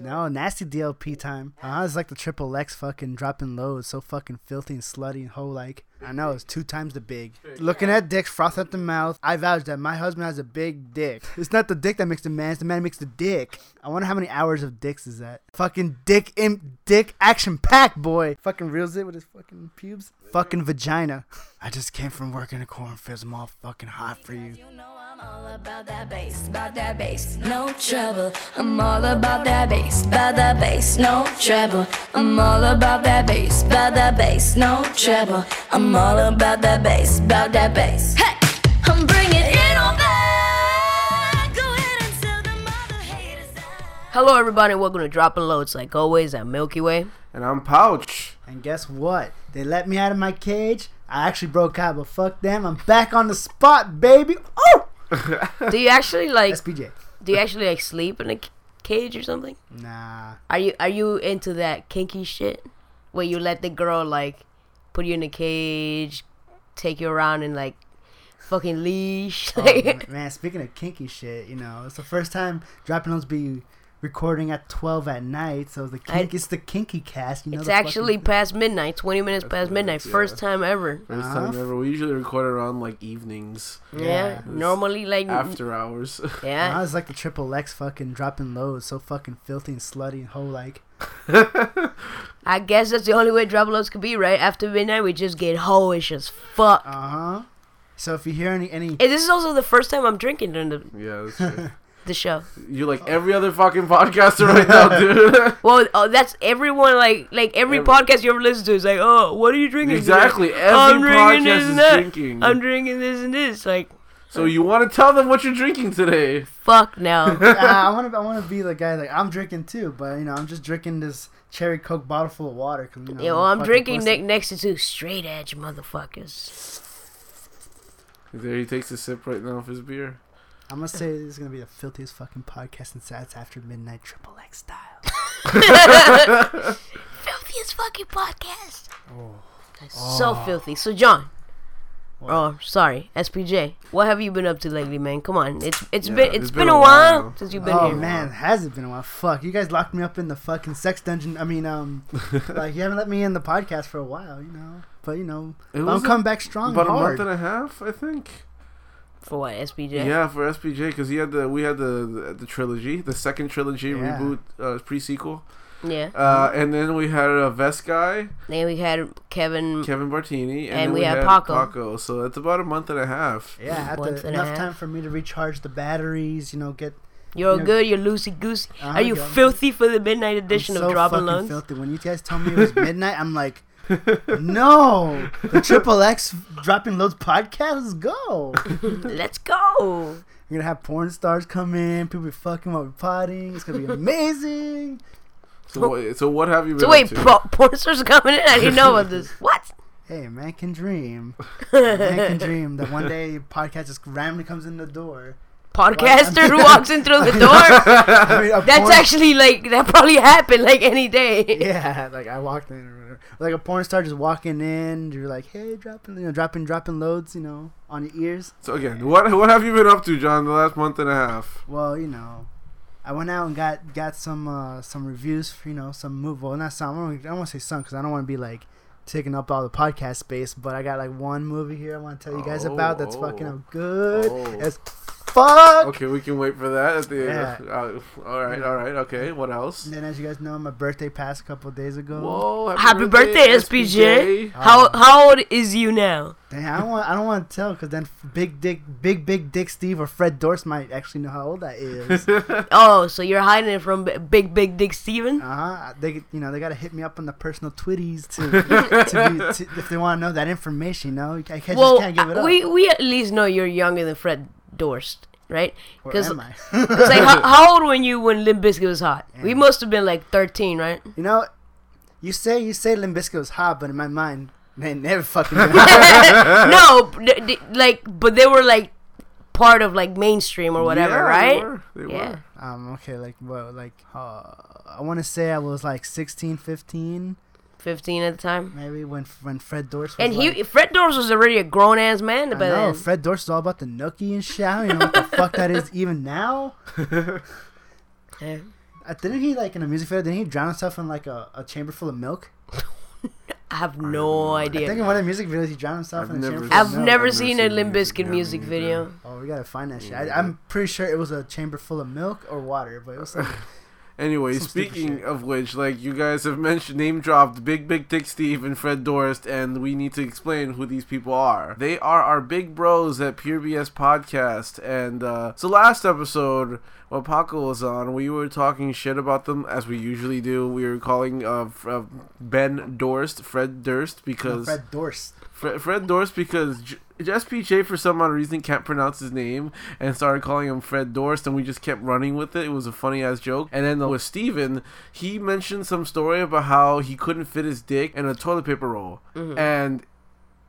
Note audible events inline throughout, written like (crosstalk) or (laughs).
No, nasty DLP time. Uh, it's like the triple X fucking dropping loads, so fucking filthy and slutty and hoe like. I know, it's two times the big. Looking at dicks, froth at the mouth. I vouch that my husband has a big dick. (laughs) It's not the dick that makes the man, it's the man that makes the dick. I wonder how many hours of dicks is that. Fucking dick in dick action pack boy. Fucking reels it with his fucking pubes. Fucking vagina. I just came from work in a cornfield. I'm all fucking hot for you. You know I'm all about that bass, about that bass, no trouble. I'm all about that bass, about that bass, no trouble. I'm all about that bass, about that bass, no trouble. I'm all about that bass, about that bass. Hey, I'm bringing it on back. Go ahead and tell them all the haters that. Hello, everybody. Welcome to Dropping Loads. Like always, at Milky Way. And I'm Pouch. And guess what? They let me out of my cage. I actually broke out, but fuck them. I'm back on the spot, baby. Oh! (laughs) Do you actually like? SPJ. do you actually like sleep in a cage or something? Nah. Are you are you into that kinky shit where you let the girl like put you in a cage, take you around and like fucking leash? Oh, (laughs) man, speaking of kinky shit, you know, it's the first time dropping those be recording at 12 at night, so the I- kink, it's the kinky cast. You know, it's actually fucking- past midnight, twenty minutes past midnight. yeah. First time ever. First Uh-huh. time ever. We usually record around like evenings, Yeah. Yeah. Normally, like after hours. (laughs) yeah. I was like the triple X fucking dropping loads, so fucking filthy and slutty and hoe like. I guess that's the only way Dropping Loads could be, right? After midnight, we just get hoish as fuck. Uh huh. So if you hear any any And this is also the first time I'm drinking during the, yeah, that's true. (laughs) the show. You're like every other fucking podcaster right now, (laughs) dude. (laughs) Well, oh, that's everyone like like every Every- podcast you ever listen to is like, oh, what are you drinking? today?" exactly. Every I'm drinking podcast this is and that. drinking. I'm drinking this and this. Like, so you want to tell them what you're drinking today? fuck no. (laughs) uh, I want to I want to be the guy like I'm drinking too, but you know I'm just drinking this cherry coke bottle full of water. 'cause, you know, Yo, I'm fucking drinking pussy. ne- next to two straight edge motherfuckers. There he takes a sip right now of his beer. I'm gonna say this is gonna be the filthiest fucking podcast since that's after midnight triple X style. (laughs) (laughs) Filthiest fucking podcast. Oh. So filthy. So John. Oh, sorry, SPJ. What have you been up to lately, man? Come on, it's it's Yeah, been it's it's been been, a a while, while. since you've been oh here. man, has it been a while? Fuck, you guys locked me up in the fucking sex dungeon. I mean, um, (laughs) like you haven't let me in the podcast for a while, you know. But you know, It I'm was coming back strong. about a hard. month and a half, I think. For what, SPJ? Yeah, for SPJ because he had the we had the, the the trilogy, the second trilogy Yeah. reboot uh, pre sequel, Yeah. uh, and then we had a Vest guy, Then we had Kevin. Kevin Bartini, and, And we we had had Paco. Paco. So it's about a month and a half. Yeah, I had Once to, a enough half. time for me to recharge the batteries. You know, get. You're Yeah. good. You're loosey goosey. Uh, Are you yeah. filthy for the midnight edition I'm of so Dropping fucking Loans? filthy. When you guys tell me it was (laughs) midnight, I'm like, no, the triple X dropping loads podcast. Let's go. (laughs) Let's go. We're gonna have porn stars come in. People be fucking while we're potting. It's gonna be amazing. So what, so what have you been So wait, up to? po- porn stars are coming in? I didn't know about this. (laughs) What? Hey, man can dream. (laughs) man can dream that one day podcast just randomly comes in the door. Podcaster who walks in through the door? I mean, That's porn- actually like that probably happened like any day. Yeah, like I walked in, or like a porn star just walking in. You're like, hey, dropping, you know, dropping, dropping loads, you know, on your ears. So again, what what have you been up to, John? The last month and a half. Well, you know, I went out and got got some uh, some reviews for you know some movie. Well, not some. I don't, want to say some because I don't want to be like taking up all the podcast space. But I got like one movie here I want to tell you guys Oh, about that's oh. fucking good Oh. as fuck. Okay, we can wait for that at the. Yeah. Uh, all right, all right, okay. What else? And then, as you guys know, my birthday passed a couple of days ago. Whoa! Happy birthday, SPJ. How Oh. how old is you now? Damn, I don't want. I don't want to tell because then Big Dick, Big Big Dick Steve or Fred Dorst might actually know how old that is. uh (laughs) Oh, so you're hiding it from Big Big Dick Steven? Uh huh. They, you know, they gotta hit me up on the personal twitties to, (laughs) to, be, to if they want to know that information. You know, I can't, Well, just can't give it up. we we at least know you're younger than Fred Dorst, right? or 'cause- am I? (laughs) It's like how, how old were you when Limp Bizkit was hot? We must have been like 13, right? you know, you say you say Limp Bizkit was hot, but in my mind, they never fucking (laughs) (laughs) no, like, but they were like part of like mainstream or whatever, Yeah, right? They were. They Yeah. were. um. Okay. Like what? Like uh, I want to say I was like 16, 15, 15 at the time. maybe when when Fred Dorst was And he, like, Fred Dorst was already a grown ass man I by know. Fred Dorst is all about the nookie and shit. I don't know what the fuck that is even now. Yeah. (laughs) Uh, didn't he like in a music video? Didn't he drown himself in like a, a chamber full of milk? (laughs) I have no idea. I think in one of the music videos he drowned himself I've in a chamber seen full of I've milk. never I've seen never a seen Limp music Bizkit video music either. video. Oh, we gotta find that shit. I, I'm pretty sure it was a chamber full of milk or water, but it was like, (laughs) Anyway, Some speaking of which, like you guys have mentioned, name dropped Big Big Dick Steve and Fred Dorst, and we need to explain who these people are. They are our big bros at Pure BS Podcast, and uh, so last episode when Paco was on, we were talking shit about them as we usually do. We were calling uh, F- uh, Ben Dorst Fred Durst because Fred Dorst. Fred, Fred Dorst because J- SPJ for some odd reason can't pronounce his name and started calling him Fred Dorst and we just kept running with it. It was a funny ass joke. And then uh, with Steven, he mentioned some story about how he couldn't fit his dick in a toilet paper roll. Mm-hmm. And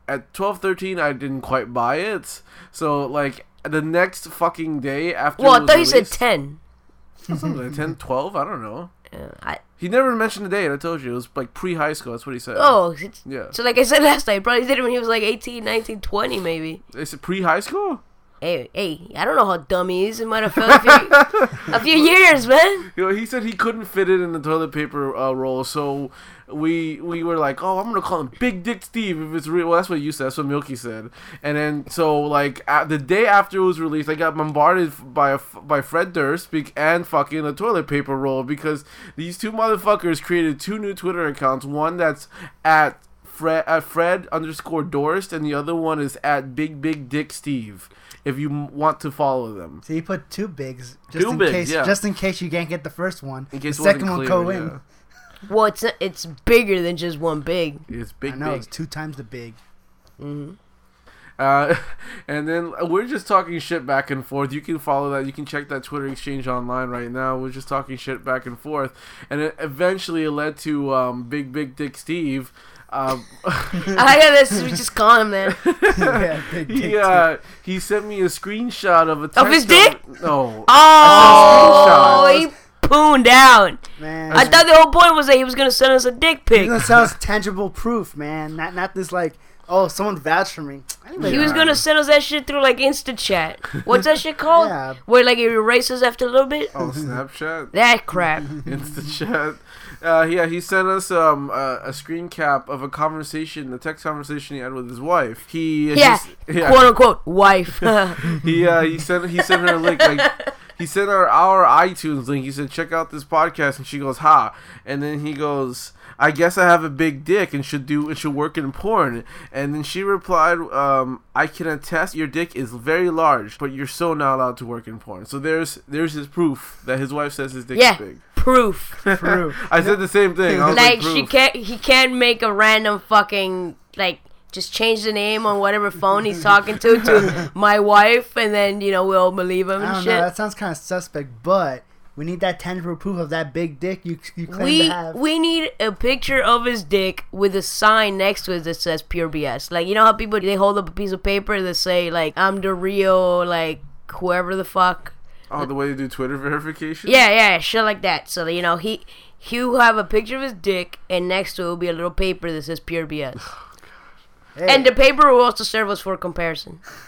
at 12:13 I didn't quite buy it. So like the next fucking day after Well, I thought you said 10. (laughs) something like 10 12, I don't know. Uh, I, He never mentioned the date. I told you it was like pre-high school. That's what he said. oh, Yeah. so like I said last night, probably did it when he was like 18, 19, 20 maybe. Is it pre-high school? Hey, hey, I don't know how dumb he is. It might have felt a few, a few years, man. You know, he said he couldn't fit it in the toilet paper uh, roll, so we we were like, oh, I'm gonna call him Big Dick Steve if it's real. Well, that's what you said. That's what Milky said. And then so like at the day after it was released, I got bombarded by a, by Fred Durst and fucking a toilet paper roll because these two motherfuckers created two new Twitter accounts. One that's at Fred at Fred underscore Dorst, and the other one is at Big Big Dick Steve. If you want to follow them. So you put two bigs just Two in bigs, case, yeah. just in case you can't get the first one. In case the second one clear, go yeah. in. Well, it's it's bigger than just one big. It's big, I know big. it's two times the big. Mm-hmm. Uh, (laughs) and then we're just talking shit back and forth. You can follow that. You can check that Twitter exchange online right now. We're just talking shit back and forth, and it eventually it led to um, Big Big Dick Steve. Um, (laughs) I got this. We just call him that. (laughs) yeah, big he uh, he sent me a screenshot of a Of his dick? of- No. Oh, screenshot. he pooned out. man. I thought the whole point was that he was gonna send us a dick pic. He's pic. gonna sell us tangible proof, man. Not not this like, oh, someone vouched for me. Anyway, He was gonna send us that shit through like InstaChat. What's that shit called? (laughs) Yeah. Where like it erases after a little bit. Oh, Snapchat. That crap. Insta chat. Uh, yeah, he sent us um, a, a screen cap of a conversation, a text conversation he had with his wife. He uh, Yeah, just- yeah. quote unquote wife. (laughs) (laughs) he uh, he sent he sent her a link like he sent her our iTunes link. He said check out this podcast, and she goes ha, and then he goes. I guess I have a big dick and should do and should work in porn. And then she replied, um, "I can attest your dick is very large, but you're so not allowed to work in porn." So there's there's his proof that his wife says his dick yeah, is big. Proof. (laughs) proof. I said the same thing. I was like, like she can't. He can't make a random fucking like. Just change the name on whatever phone he's talking to to (laughs) my wife, and then you know we'll believe him I don't shit. know. That sounds kind of suspect, but we need that tangible proof of that big dick you you claim we to have. we need a picture of his dick with a sign next to it that says pure BS. Like you know how people they hold up a piece of paper that say like I'm the real like whoever the fuck. Oh, the way they do Twitter verification. Yeah, yeah, shit like that. So you know he he will have a picture of his dick and next to it will be a little paper that says pure BS. (sighs) Hey, And the paper will also serve us for comparison. (laughs)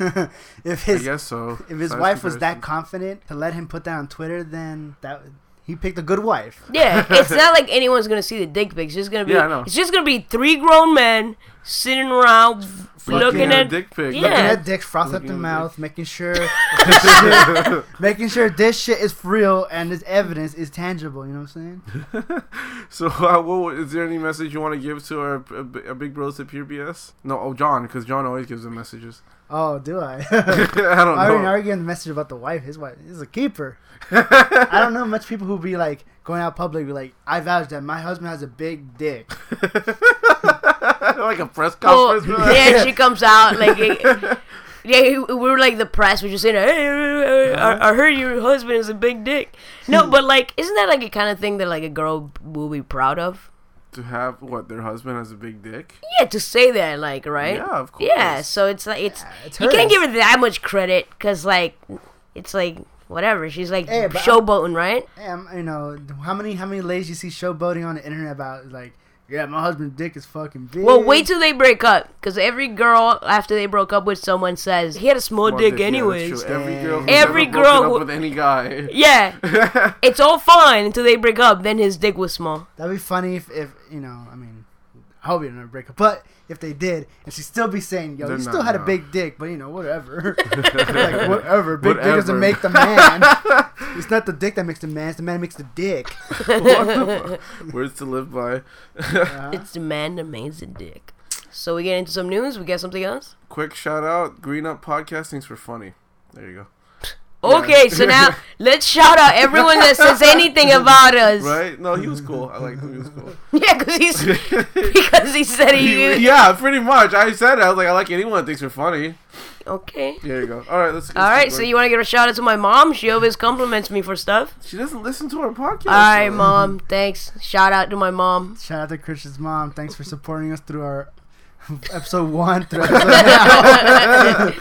if his, I guess so. if his Size wife was that confident to let him put that on Twitter, then that he picked a good wife. Yeah, it's (laughs) not like anyone's gonna see the dick pics. It's just gonna be Yeah, I know. it's just gonna be three grown men sitting around looking a at dick pic. Yeah. Looking at dicks froth up Looking the at mouth, making sure, shit- making sure this shit is real and this evidence is tangible. You know what I'm saying? (laughs) So, uh, what, is there any message you want to give to our, our, our big bros at Pure BS? No, oh John, because John always gives them messages. Oh, do I? (laughs) I don't (laughs) I already, know. already gave the message about the wife. His wife is a keeper. I don't know much people who be like going out public, be like, I vouch that my husband has a big dick. (laughs) like a press Well, conference. for that? yeah, she (laughs) comes out like, it- yeah, we were like the press. We just saying, hey, I, I heard your husband is a big dick. No, (laughs) but like, isn't that like a kind of thing that like a girl will be proud of? to have what their husband has a big dick. Yeah, to say that, like, right? Yeah, of course. Yeah, so it's like it's, it's you can't give her that much credit because like it's like whatever. She's like Hey, but- showboating, right? Um, you know, how many how many ladies you see showboating on the internet about like Yeah, my husband's dick is fucking big. Well, wait till they break up, because every girl after they broke up with someone says he had a small Small dick, dick, anyways. true. Every girl, who's Every ever girl who- up with any guy. Yeah, (laughs) it's all fine until they break up. Then his dick was small. That'd be funny if, if you know, I mean, I hope you don't break up. But if they did, and she'd still be saying, "Yo, They're you not, still had a big dick," but you know, whatever. (laughs) like whatever. Big dick doesn't make the man. (laughs) it's not the dick that makes the man. It's the man that makes the dick. Words to live by. Uh-huh. It's the man that makes the dick. So we get into some news. We get something else. Quick shout out, Green Up Podcasting's for funny. There you go. Okay, so now (laughs) let's shout out everyone that says anything about us. Right? No, he was cool. I like him. He was cool. (laughs) Yeah, because he's (laughs) because he said he. yeah, pretty much. I said it. I was like, I like anyone that thinks we're funny. Okay. There you go. All right, let's. let's All right, keep so going. you want to give a shout out to my mom? She always compliments me for stuff. She doesn't listen to our podcast. All right, though. mom. Thanks. Shout out to my mom. Shout out to Christian's mom. Thanks for supporting us through our episode one through episode now.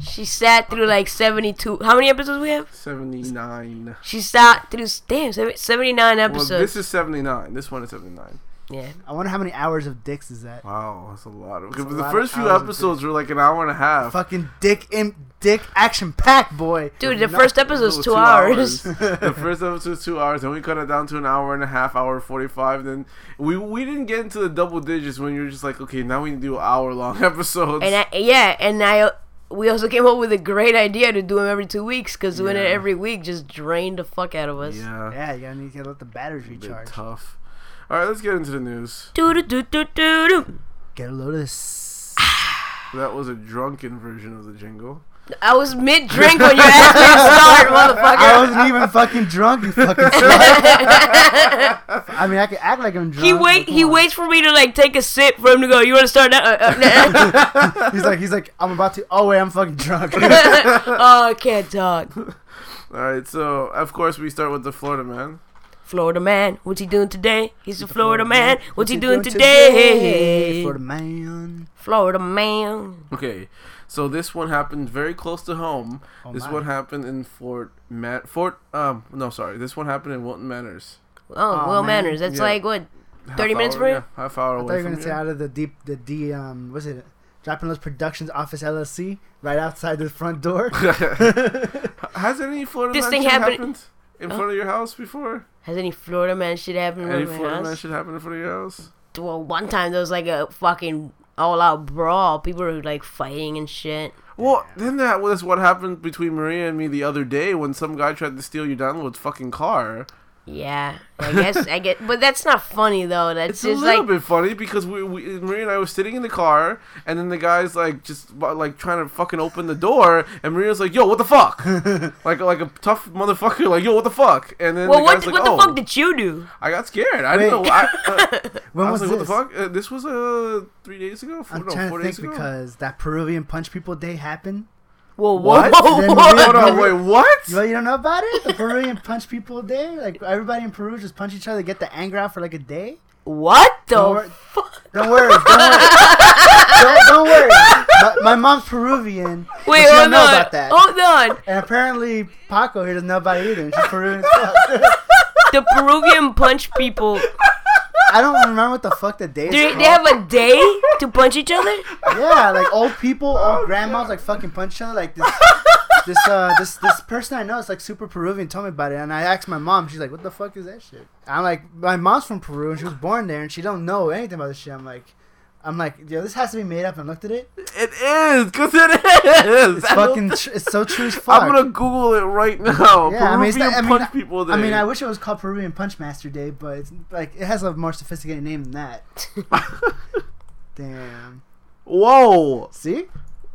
She sat through like 72. How many episodes we have? 79. She sat through, damn, 79 episodes. Well, this is 79. This one is 79. yeah. I wonder how many hours of dicks is that. Wow, that's a lot. Of, a the lot first of few episodes were like an hour and a half. Fucking dick in dick action packed boy. Dude, the No- (laughs) (laughs) first episode's It was two, hours. the first episode was two hours, and we cut it down to an hour and a half, hour forty-five. Then we we didn't get into the double digits when you're just like, okay, now we can do hour long (laughs) episodes. And I, yeah, and I, we also came up with a great idea to do them every two weeks because doing it every week just drained the fuck out of us. yeah, Yeah, you gotta need to let the batteries a bit recharge. tough. All right, let's get into the news. Do do do do do do. Get a load of this. That was a drunken version of the jingle. I was mid drink when you asked me to start, motherfucker. (laughs) I wasn't even fucking drunk, you fucking (laughs) slut. (laughs) I mean, I can act like I'm drunk. He wait. He on. waits for me to like take a sip for him to go. You want to start now? Uh, uh, nah." He's like, he's like, I'm about to. Oh wait, I'm fucking drunk. oh, I can't talk. All right, so of course we start with the Florida man. Florida man, what's he doing today? He's a Florida, Florida man. man. What's, he he doing, doing today? For the man. Florida man. Okay, so this one happened very close to home. Oh, this my. one happened in Fort Ma- Fort um no sorry, this one happened in Wilton Manors. Oh, Aw, Will man. Manners. That's Yeah. like what? Half 30 minutes hour, for you? yeah, half hour I away thought you were gonna say out of the deep, the D, um, what's it? Dropping Those Productions Office LLC, right outside the front door. (laughs) (laughs) Has any Florida This man thing shit happened- happened in Huh? front of your house before? Has any Florida man shit happened Any in my Florida man shit happen in front of your house? Well, one time there was like a fucking all-out brawl. People were like fighting and shit. Well, then that was what happened between Maria and me the other day when some guy tried to steal your download's fucking car. Yeah, I guess I get, but that's not funny though. That's It's a just little like bit funny because we, we Maria and I were sitting in the car, and then the guy's like just like trying to fucking open the door, and Maria's like, "Yo, what the fuck?" (laughs) like like a tough motherfucker, like, "Yo, what the fuck?" And then well, the what guy's like, what the "Oh." fuck did you do? I got scared. I didn't know. (laughs) I, uh, When I was, was, like, this? "What the fuck?" Uh, this was uh three days ago. Four, I'm no, trying four to think ago. because that Peruvian Punch People Day happened. Whoa, What? whoa, Then whoa, Hold on, wait, what? You, you don't know about it? The Peruvian Punch People Day? Like everybody in Peru just punch each other, get the anger out for like a day. What the Don't worry. fuck? Don't worry, don't worry, don't, don't worry. My, my mom's Peruvian. Wait, she don't hold know on, about that. hold on. And apparently Paco here doesn't know about it either. She's Peruvian. (laughs) The Peruvian punch people. I don't remember what the fuck the day is Do they, called. they have a day to punch each other? Yeah, like old people, old grandmas, like fucking punch each other. Like this, (laughs) this, uh, this, this person I know is like super Peruvian. Told me about it, and I asked my mom. She's like, "What the fuck is that shit?" I'm like, "My mom's from Peru, and she was born there, and she don't know anything about this shit." I'm like, "I'm like, yo, this has to be made up." And looked at it. It is, cause it is. It's fucking, tr- it's so true as fuck. (laughs) I'm gonna Google it right now. Yeah, I mean, it's Peruvian not- I mean, punch people day. I mean, I wish it was called Peruvian Punch Master Day, but it's like it has a more sophisticated name than that. (laughs) Damn. Whoa, See,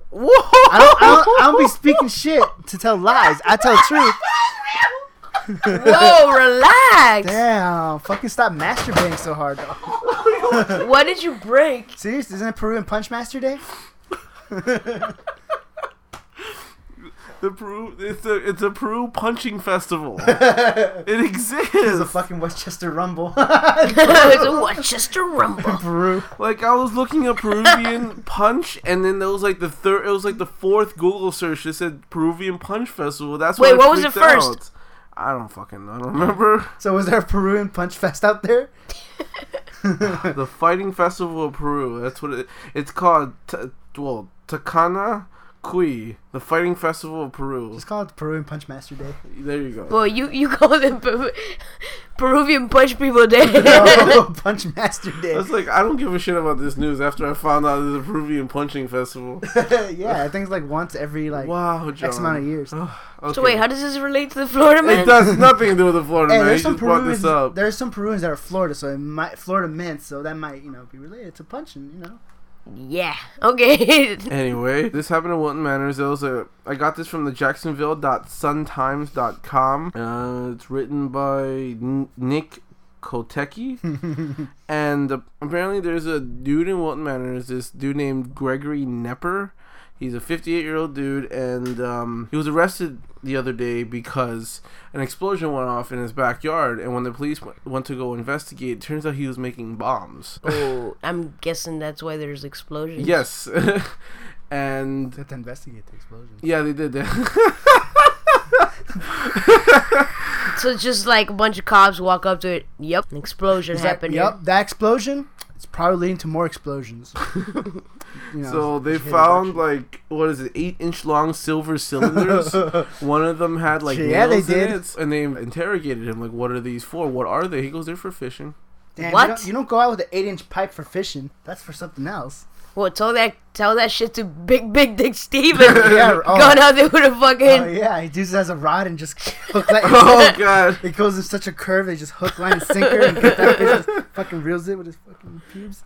whoa! I don't, I don't, I don't be (laughs) speaking shit to tell lies. I tell truth. Whoa, (laughs) relax. Damn, fucking stop masturbating so hard. Though. (laughs) What did you break? Serious? Isn't it Peruvian Punch Master Day? (laughs) The Peru, it's a it's a Peru punching festival. it exists. It's a fucking Westchester Rumble. it's a Westchester Rumble. Peru. Like I was looking up Peruvian punch, and then there was like the third. It was like the fourth Google search that said Peruvian punch festival. That's Wait, I what was it freaked first? out. I don't fucking. I don't remember. So was there a Peruvian Punch Fest out there? (laughs) the Fighting Festival of Peru. That's what it. It's called. T- well, Takana Kui, the Fighting Festival of Peru. Just call it Peruvian Punch Master Day. There you go. Well, you you call them Peru- Peruvian Punch People Day. (laughs) Oh, (laughs) Punch Master I Day. was like, I don't give a shit about this news after I found out there's a Peruvian punching festival. (laughs) yeah, I think it's like once every like wow, John. X amount of years. (sighs) Okay. So wait, how does this relate to the Florida man? It does nothing to do with the Florida Hey, man. You there's some just brought Peruvians. this up. There's some Peruvians that are Florida, so it might Florida mint, so that might you know be related to punching. You know. Yeah. Okay. (laughs) Anyway, this happened in Wilton Manors. There was a. I got this from the Jacksonville.suntimes.com. Uh, it's written by N- Nick Kotecki. (laughs) and uh, apparently, there's a dude in Wilton Manors, this dude named Gregory Nepper. He's a 58 year old dude, and um, he was arrested the other day because an explosion went off in his backyard. And when the police went, went to go investigate, it turns out he was making bombs. oh, (laughs) I'm guessing that's why there's explosions. yes. (laughs) and They have to investigate the explosion. yeah, they did that. (laughs) So just like a bunch of cops walk up to it. Yep, an explosion Is that- happened. Yep, that explosion. It's probably leading to more explosions. (laughs) you know, So they hit a found like what is it, eight inch long silver cylinders. (laughs) One of them had like Yeah, they nails in did. it, and they interrogated him like, "What are these for? What are they?" He goes, "They're for fishing." Damn, What? You don't, you don't go out with an eight inch pipe for fishing. That's for something else. Well, tell that tell that shit to Big Big Dick Steven. (laughs) Yeah, oh. Going out there with a fucking. Oh yeah, he uses has a rod and just hook (laughs) line. Oh god! It goes in such a curve, they just hook, line, and sinker, and get that just (laughs) fucking reels it with his fucking pubes.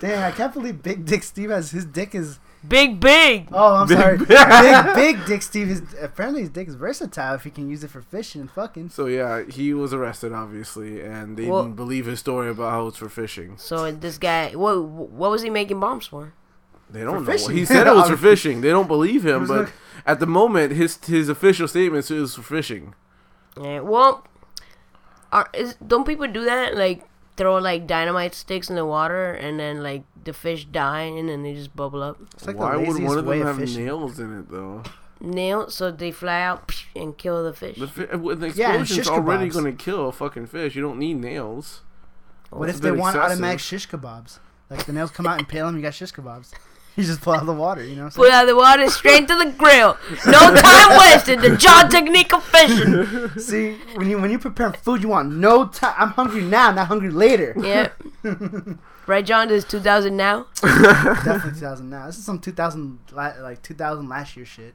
Damn, I can't believe Big Dick Steve has his dick is. Big Big. Oh, I'm Big sorry. Big- Big (laughs) Big Dick Steve is apparently his dick is versatile if he can use it for fishing and fucking. So yeah, he was arrested obviously, and they Well- didn't believe his story about how it's for fishing. So this guy, what what was he making bombs for? They don't For know. fishing. He said it was for (laughs) fishing. They don't believe him, but like- at the moment, his his official statement is for fishing. Yeah, well, are, is, don't people do that? Like throw like dynamite sticks in the water and then like the fish die and then they just bubble up. It's like Why the would one of them have fishing. nails in it though? Nails, so they fly out and kill the fish. The, fi- uh, the explosion's shish already kebabs. gonna kill a fucking fish. You don't need nails. What It's if they bit want excessive. automatic shish kebabs? Like the nails come out and pale them, you got shish kebabs. You just pull out the water, you know. I'm Put out the water straight to the grill. No time wasted. The John technique of fishing. See, when you when you prepare food, you want no time. I'm hungry now, not hungry later. Yeah. (laughs) right, John. This is 2000 now. Definitely 2000 now. This is some 2000 like 2000 last year shit.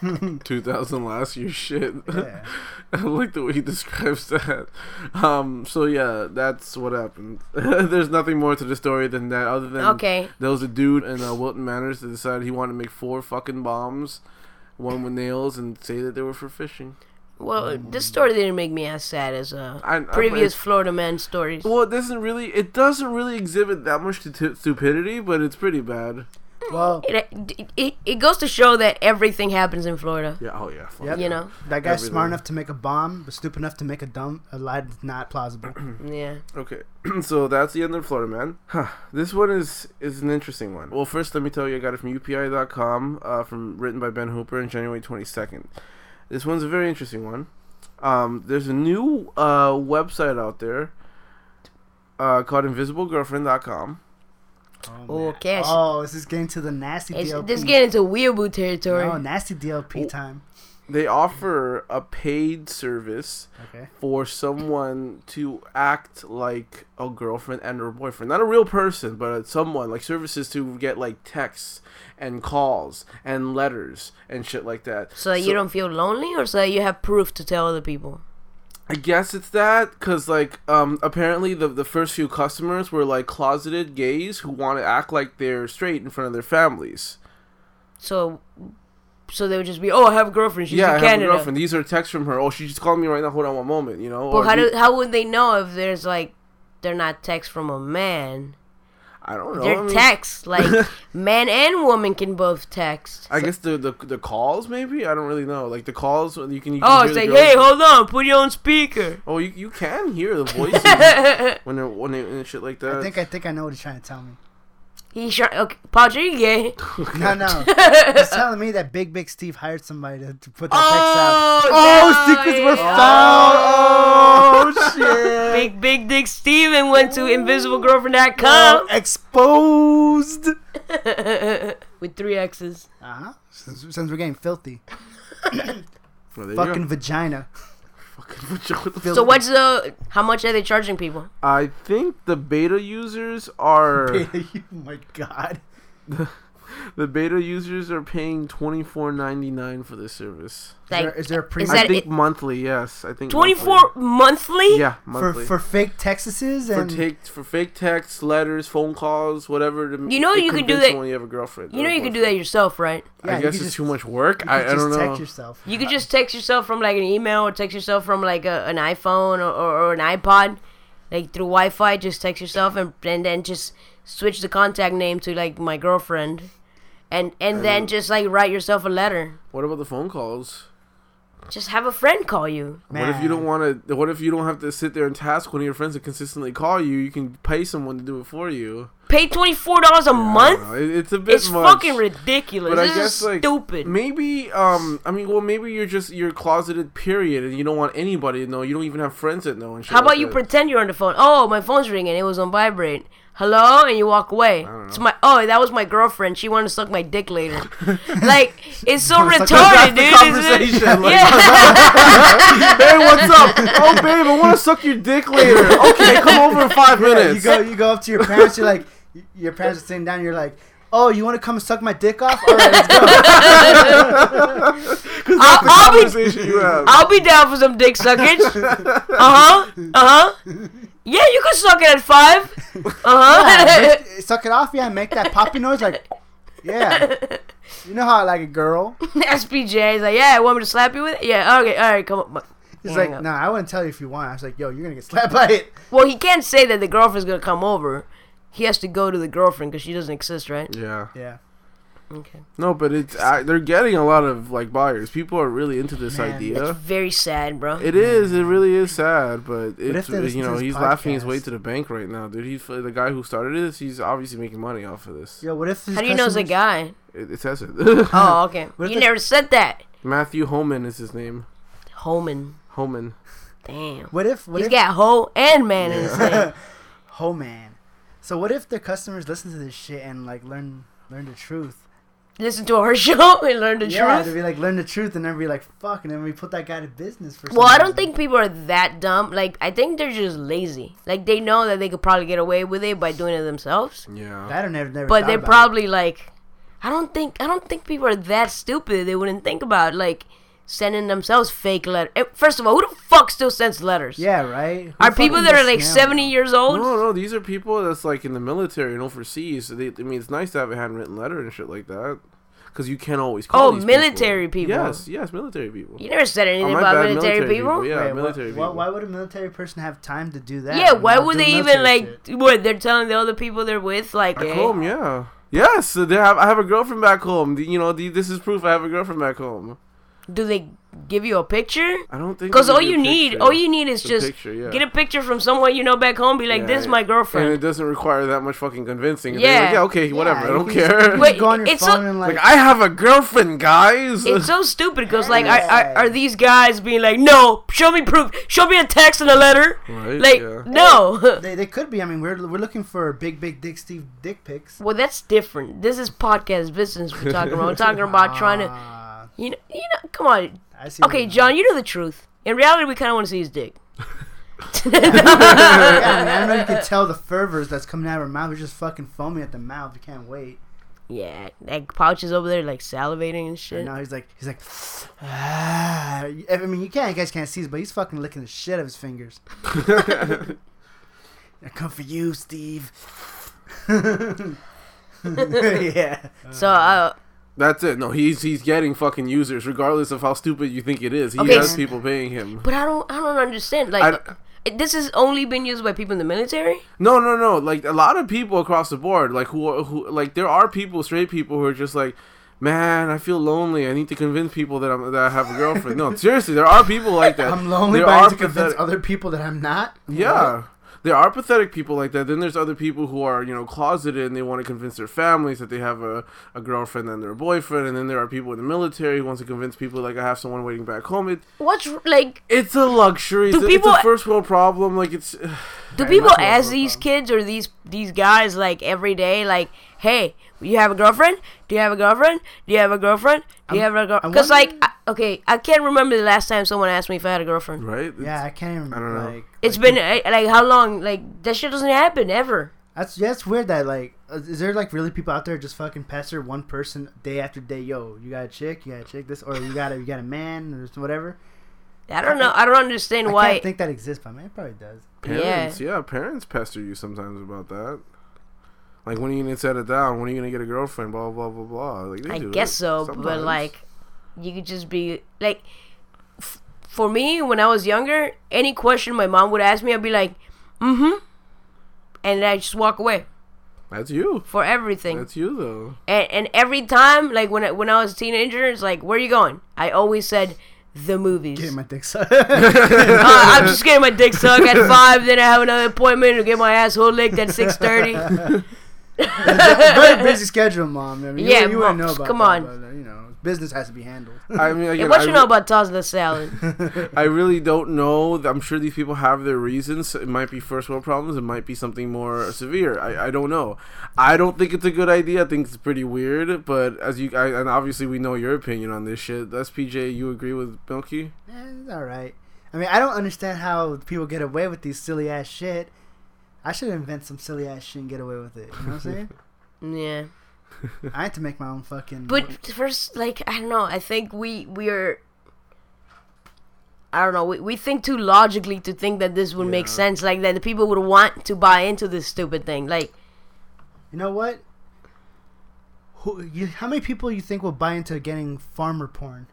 (laughs) 2000 last year shit. Yeah. (laughs) I like the way he describes that. Um, so yeah, that's what happened. (laughs) There's nothing more to the story than that, other than Okay. there was a dude in uh, Wilton Manors that decided he wanted to make four fucking bombs, one with nails, and say that they were for fishing. Well, this story didn't make me as sad as uh, I- I- previous it- Florida man stories. Well, it doesn't really. It doesn't really exhibit that much stu- stupidity, but it's pretty bad. Well, It, it, it goes to show that everything happens in Florida. Yeah. Oh yeah. fuck Yep. You know? that guy's Everything. smart enough to make a bomb, but stupid enough to make a dumb a lie that's not plausible. (clears throat) Yeah. Okay, (clears throat) so that's the end of Florida Man. Huh. (sighs) This one is is an interesting one. Well, first let me tell you, I got it from UPI.com, uh, from written by Ben Hooper on January twenty second. This one's a very interesting one. Um, there's a new uh, website out there uh, called InvisibleGirlfriend.com. Oh, Okay, I see. Oh, oh this is getting to the nasty It's, DLP. this is getting into weeaboo territory. Oh, nasty DLP Oh. time. They offer a paid service Okay. for someone to act like a girlfriend and her boyfriend. Not a real person, but someone like services to get like texts and calls and letters and shit like that. so, that you don't feel lonely, or so that you have proof to tell other people? I guess it's that because like um apparently the the first few customers were like closeted gays who want to act like they're straight in front of their families. So, so they would just be, oh, I have a girlfriend. She's yeah, I in have a girlfriend. These are texts from her. Oh, she just called me right now. Hold on one moment. You know. Well, Or how do how would they know if there's like they're not texts from a man? I don't know. They're mean- texts like man and woman can both text. I guess the, the the calls maybe I don't really know like the calls you can. You can Oh, it's like, hey, hold on, put you on speaker. Oh, you, you can hear the voices when they're when they and shit like that. I think I think I know what he's trying to tell me. He sure, okay, Padre, you gay? No, no. (laughs) He's telling me that Big Big Steve hired somebody to, to put the text out. Oh, Oh, no, secrets were found. Oh shit. Big Big Dick Steve and went to Oh, invisiblegirlfriend.com exposed. (laughs) with three X's. Uh huh. Since, since we're getting filthy, Well, there you fucking go. vagina. Fucking the So what's the? How much are they charging people? I think the beta users are (laughs) oh my god. (laughs) the beta users are paying twenty four ninety nine for this service. Is there, Like is there a pre I think it- monthly. Yes, I think twenty monthly. monthly? Yeah, for monthly. for fake Texases for and take for fake texts, letters, phone calls, whatever. To You know it you could do that- someone you have a girlfriend. You know you could do that yourself, right? Yeah, I guess it's just- too much work. you I, could I don't just know. text yourself. You could just text yourself from like an email or text yourself from like a, an iPhone or, or, or an iPod, like through Wi-Fi. Just text yourself and and then just switch the contact name to like my girlfriend, and and then just like write yourself a letter. What about the phone calls? Just have a friend call you. What if you don't want to? What if you don't have to sit there and task one of your friends to consistently call you? You can pay someone to do it for you. Pay twenty four dollars a don't month. it- it's a bit It's much. fucking ridiculous. But I this guess is like stupid. Maybe um I mean well maybe you're just you're closeted period and you don't want anybody to know. You don't even have friends that know and shit How about like you that. pretend you're on the phone? Oh, my phone's ringing. It was on vibrate. Hello, and you walk away. It's my oh, that was my girlfriend. She wanted to suck my dick later. (laughs) like it's so retarded, That's the dude. conversation, like- yeah. (laughs) hey, what's up? (laughs) Oh, babe, I want to suck your dick later. Okay, come over in five Yeah, minutes. you go you go up to your parents. You're like, your parents are sitting down. You're like, oh, you want to come and suck my dick off? All right, let's go. I'll, I'll be you have. I'll be down for some dick suckage. Uh huh. Uh huh. Yeah, you can suck it at five. Uh Yeah, huh. make- (laughs) suck it off. Yeah, make that poppy noise. Like, yeah. You know how I like a girl. (laughs) SPJ is like, yeah, I want me to slap you with it? Yeah. Okay. All right. Come on. He's Hang like, up. no, I wouldn't tell you if you want. I was like, yo, you're gonna get slapped by it. Well, he can't say that the girlfriend's gonna come over. He has to go to the girlfriend because she doesn't exist, right? yeah. Yeah. Okay. No, but it's uh, they're getting a lot of like buyers. People are really into this Man, It's idea. very sad, bro. It is. It really is sad, but it's they listen you know this he's laughing his way to the bank right now, dude. He's the guy who started this. He's obviously making money off of this. Yo, what if? his How do you know it's a guy? It, it says it. (laughs) Oh, (laughs) okay. What You the- never said that. Matthew Homann is his name. Homann. Homann. Damn. What if? What He's if? got hoe and man in his name. (laughs) oh man. So what if the customers listen to this shit and like learn learn the truth? Listen to our (laughs) show and learn the yeah, truth. to be like learn the truth and then be like fuck, and then we put that guy to business for. some Well, I don't reason. think people are that dumb. Like, I think they're just lazy. Like, they know that they could probably get away with it by doing it themselves. Yeah. that I never never. But they're about probably like, I don't think, I don't think people are that stupid. They wouldn't think about like sending themselves fake letters. First of all, who the fuck still sends letters? Yeah, right. Who Are people that are like scammed? 70 years old? No, no, these are people that's like in the military and overseas. So they, I mean, it's nice to have a handwritten letter and shit like that, because you can't always call. Oh, these military people. Yes, yes, military people. You never said Oh, anything my about bad, military, people? Yeah, Wait, military why, people. Why, why would a military person have time to do that? Yeah, why would they even military like shit? what? They're telling the other people they're with like, Back eh, home, yeah. Yes, they have. I have a girlfriend back home. You know, the, this is proof. I have a girlfriend back home. Do they give you a picture? I don't think. Because all you a need, all you need is The just picture, yeah. get a picture from someone you know back home. Be like, Yeah, this is my girlfriend, And it doesn't require that much fucking convincing. Yeah. like, yeah, okay, whatever. Yeah, I don't can care. you Wait, just go on your it's so- phone and like, like, I have a girlfriend, guys. It's so stupid because like, are, are, are these guys being like, no, show me proof, show me a text and a letter? Right, Like, yeah. no. (laughs) they, they could be. I mean, we're we're looking for big big dick Steve dick pics. well, that's different. This is podcast business we're talking about. We're talking about trying to, (laughs) Ah, you know, you know. Come on. I see. what Okay, you mean. John, you know the truth. In reality, we kind of want to see his dick. (laughs) Yeah, I mean, I don't know. if You can (laughs) tell the fervors that's coming out of her mouth. We're just fucking foaming at the mouth. You can't wait. Yeah, that pouch is over there like salivating and And shit. now he's like, he's like, ah. (sighs) I mean, you can't, you guys can't see this, but he's fucking licking the shit out of his fingers. (laughs) I come for you, Steve. yeah. So, uh, That's it. No, he's he's getting fucking users, regardless of how stupid you think it is. He Okay, has people paying him. but I don't, I don't understand. Like, I- this has only been used by people in the military. No, no, no. Like a lot of people across the board, like who are- who like there are people, straight people, who are just like, man, I feel lonely. I need to convince people that I'm that I have a girlfriend. no, seriously, there are people like (laughs) that. I'm lonely, There but I are need to convince pathetic- other people that I'm not. Yeah. There are pathetic people like that. Then there's other people who are, you know, closeted and they want to convince their families that they have a, a girlfriend and their boyfriend. And then there are people in the military who wants to convince people like I have someone waiting back home. It, What's like? it's a luxury. Do It's, a, people- it's a first world problem. Like it's Do (sighs) people ask these from. kids or these these guys like every day, like, "Hey, you have a girlfriend? Do you have a girlfriend? Do you have a girlfriend? Do you I'm- have a girlfriend?" Because like, I, okay, I can't remember the last time someone asked me if I had a girlfriend. Right? It's- Yeah, I can't even. I don't know. Like, It's like, been uh, like how long? Like that shit doesn't happen ever. That's yeah, it's weird that like, uh, is there like really people out there just fucking pester one person day after day? Yo, you got a chick, you got a chick, this, or you got a you got a man, or whatever. I don't know. I don't understand I why. can't think that exists, but man, it probably does. Parents, yeah. parents pester you sometimes about that. Like, when are you gonna settle down? When are you gonna get a girlfriend? Blah blah blah blah. Like, they I do guess it so, but like, you could just be like, f- for me when I was younger, any question my mom would ask me, I'd be like, "Mm-hmm," and I just walk away that's you. for everything. That's you though. and, and every time, like when I, when I was a teenager, it's like, "Where are you going?" I always said, "The movies." Get my dick sucked. (laughs) Uh, I'm just (laughs) getting my dick sucked at five. Then I have another appointment to get my asshole licked at six thirty. (laughs) Very busy schedule, mom. I mean, Yeah, you, you wouldn't know about come that, on. but, uh, you know, business has to be handled. (laughs) I mean, Hey, again, what I you re- know about tossing salad? (laughs) I really don't know. I'm sure these people have their reasons. It might be first world problems. It might be something more severe. I, I don't know. I don't think it's a good idea. I think it's pretty weird. But as you I, and obviously we know your opinion on this shit. That's PJ. You agree with Milky? Eh, it's all right. I mean, I don't understand how people get away with these silly ass shit. I should invent some silly ass shit and get away with it. You know what I'm saying? (laughs) yeah. I had to make my own fucking. But first, like I don't know. I think we we are. I don't know. We, we think too logically to think that this would make sense. Like that the people would want to buy into this stupid thing. Like You know what? Who, you, how many people you think will buy into getting farmer porn?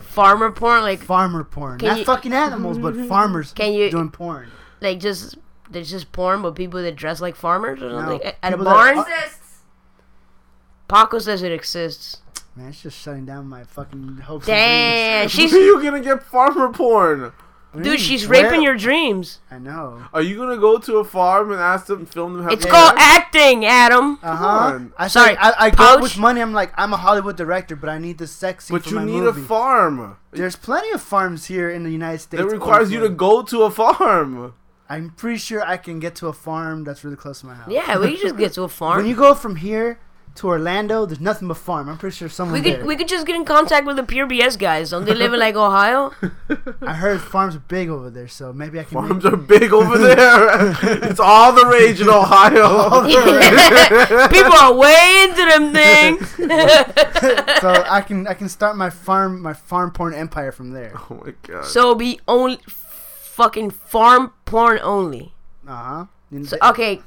farmer porn. Like Farmer porn, Can not you- fucking animals, but (laughs) farmers Can you- doing porn. like just there's just porn, but people that dress like farmers or something at a people that- barn. uh, Paco says it exists. Man, it's just shutting down my fucking hopes. Damn, And (laughs) she's When are you gonna get farmer porn? dreams. dude. She's Where- raping your dreams. I know. Are you gonna go to a farm and ask them to film them? It's called sex? acting, Adam. Uh huh. I Sorry, sorry. I, I go with money. I'm like, I'm a Hollywood director, but I need the sex scene But for you my need movie. a farm. There's plenty of farms here in the United States. It requires you to go to a farm. I'm pretty sure I can get to a farm that's really close to my house. Yeah, we can just get to a (laughs) farm. When you go from here to Orlando, there's nothing but farm. I'm pretty sure someone We there. could we could just get in contact with the Pure BS guys. Don't they live in like Ohio? (laughs) I heard farms are big over there, so maybe I can. make- Farms are big over (laughs) there. it's all the rage in Ohio. People are way into them things. so I can I can start my farm my farm porn empire from there. oh my god. so it'll be only fucking farm porn only. Uh huh. So, okay,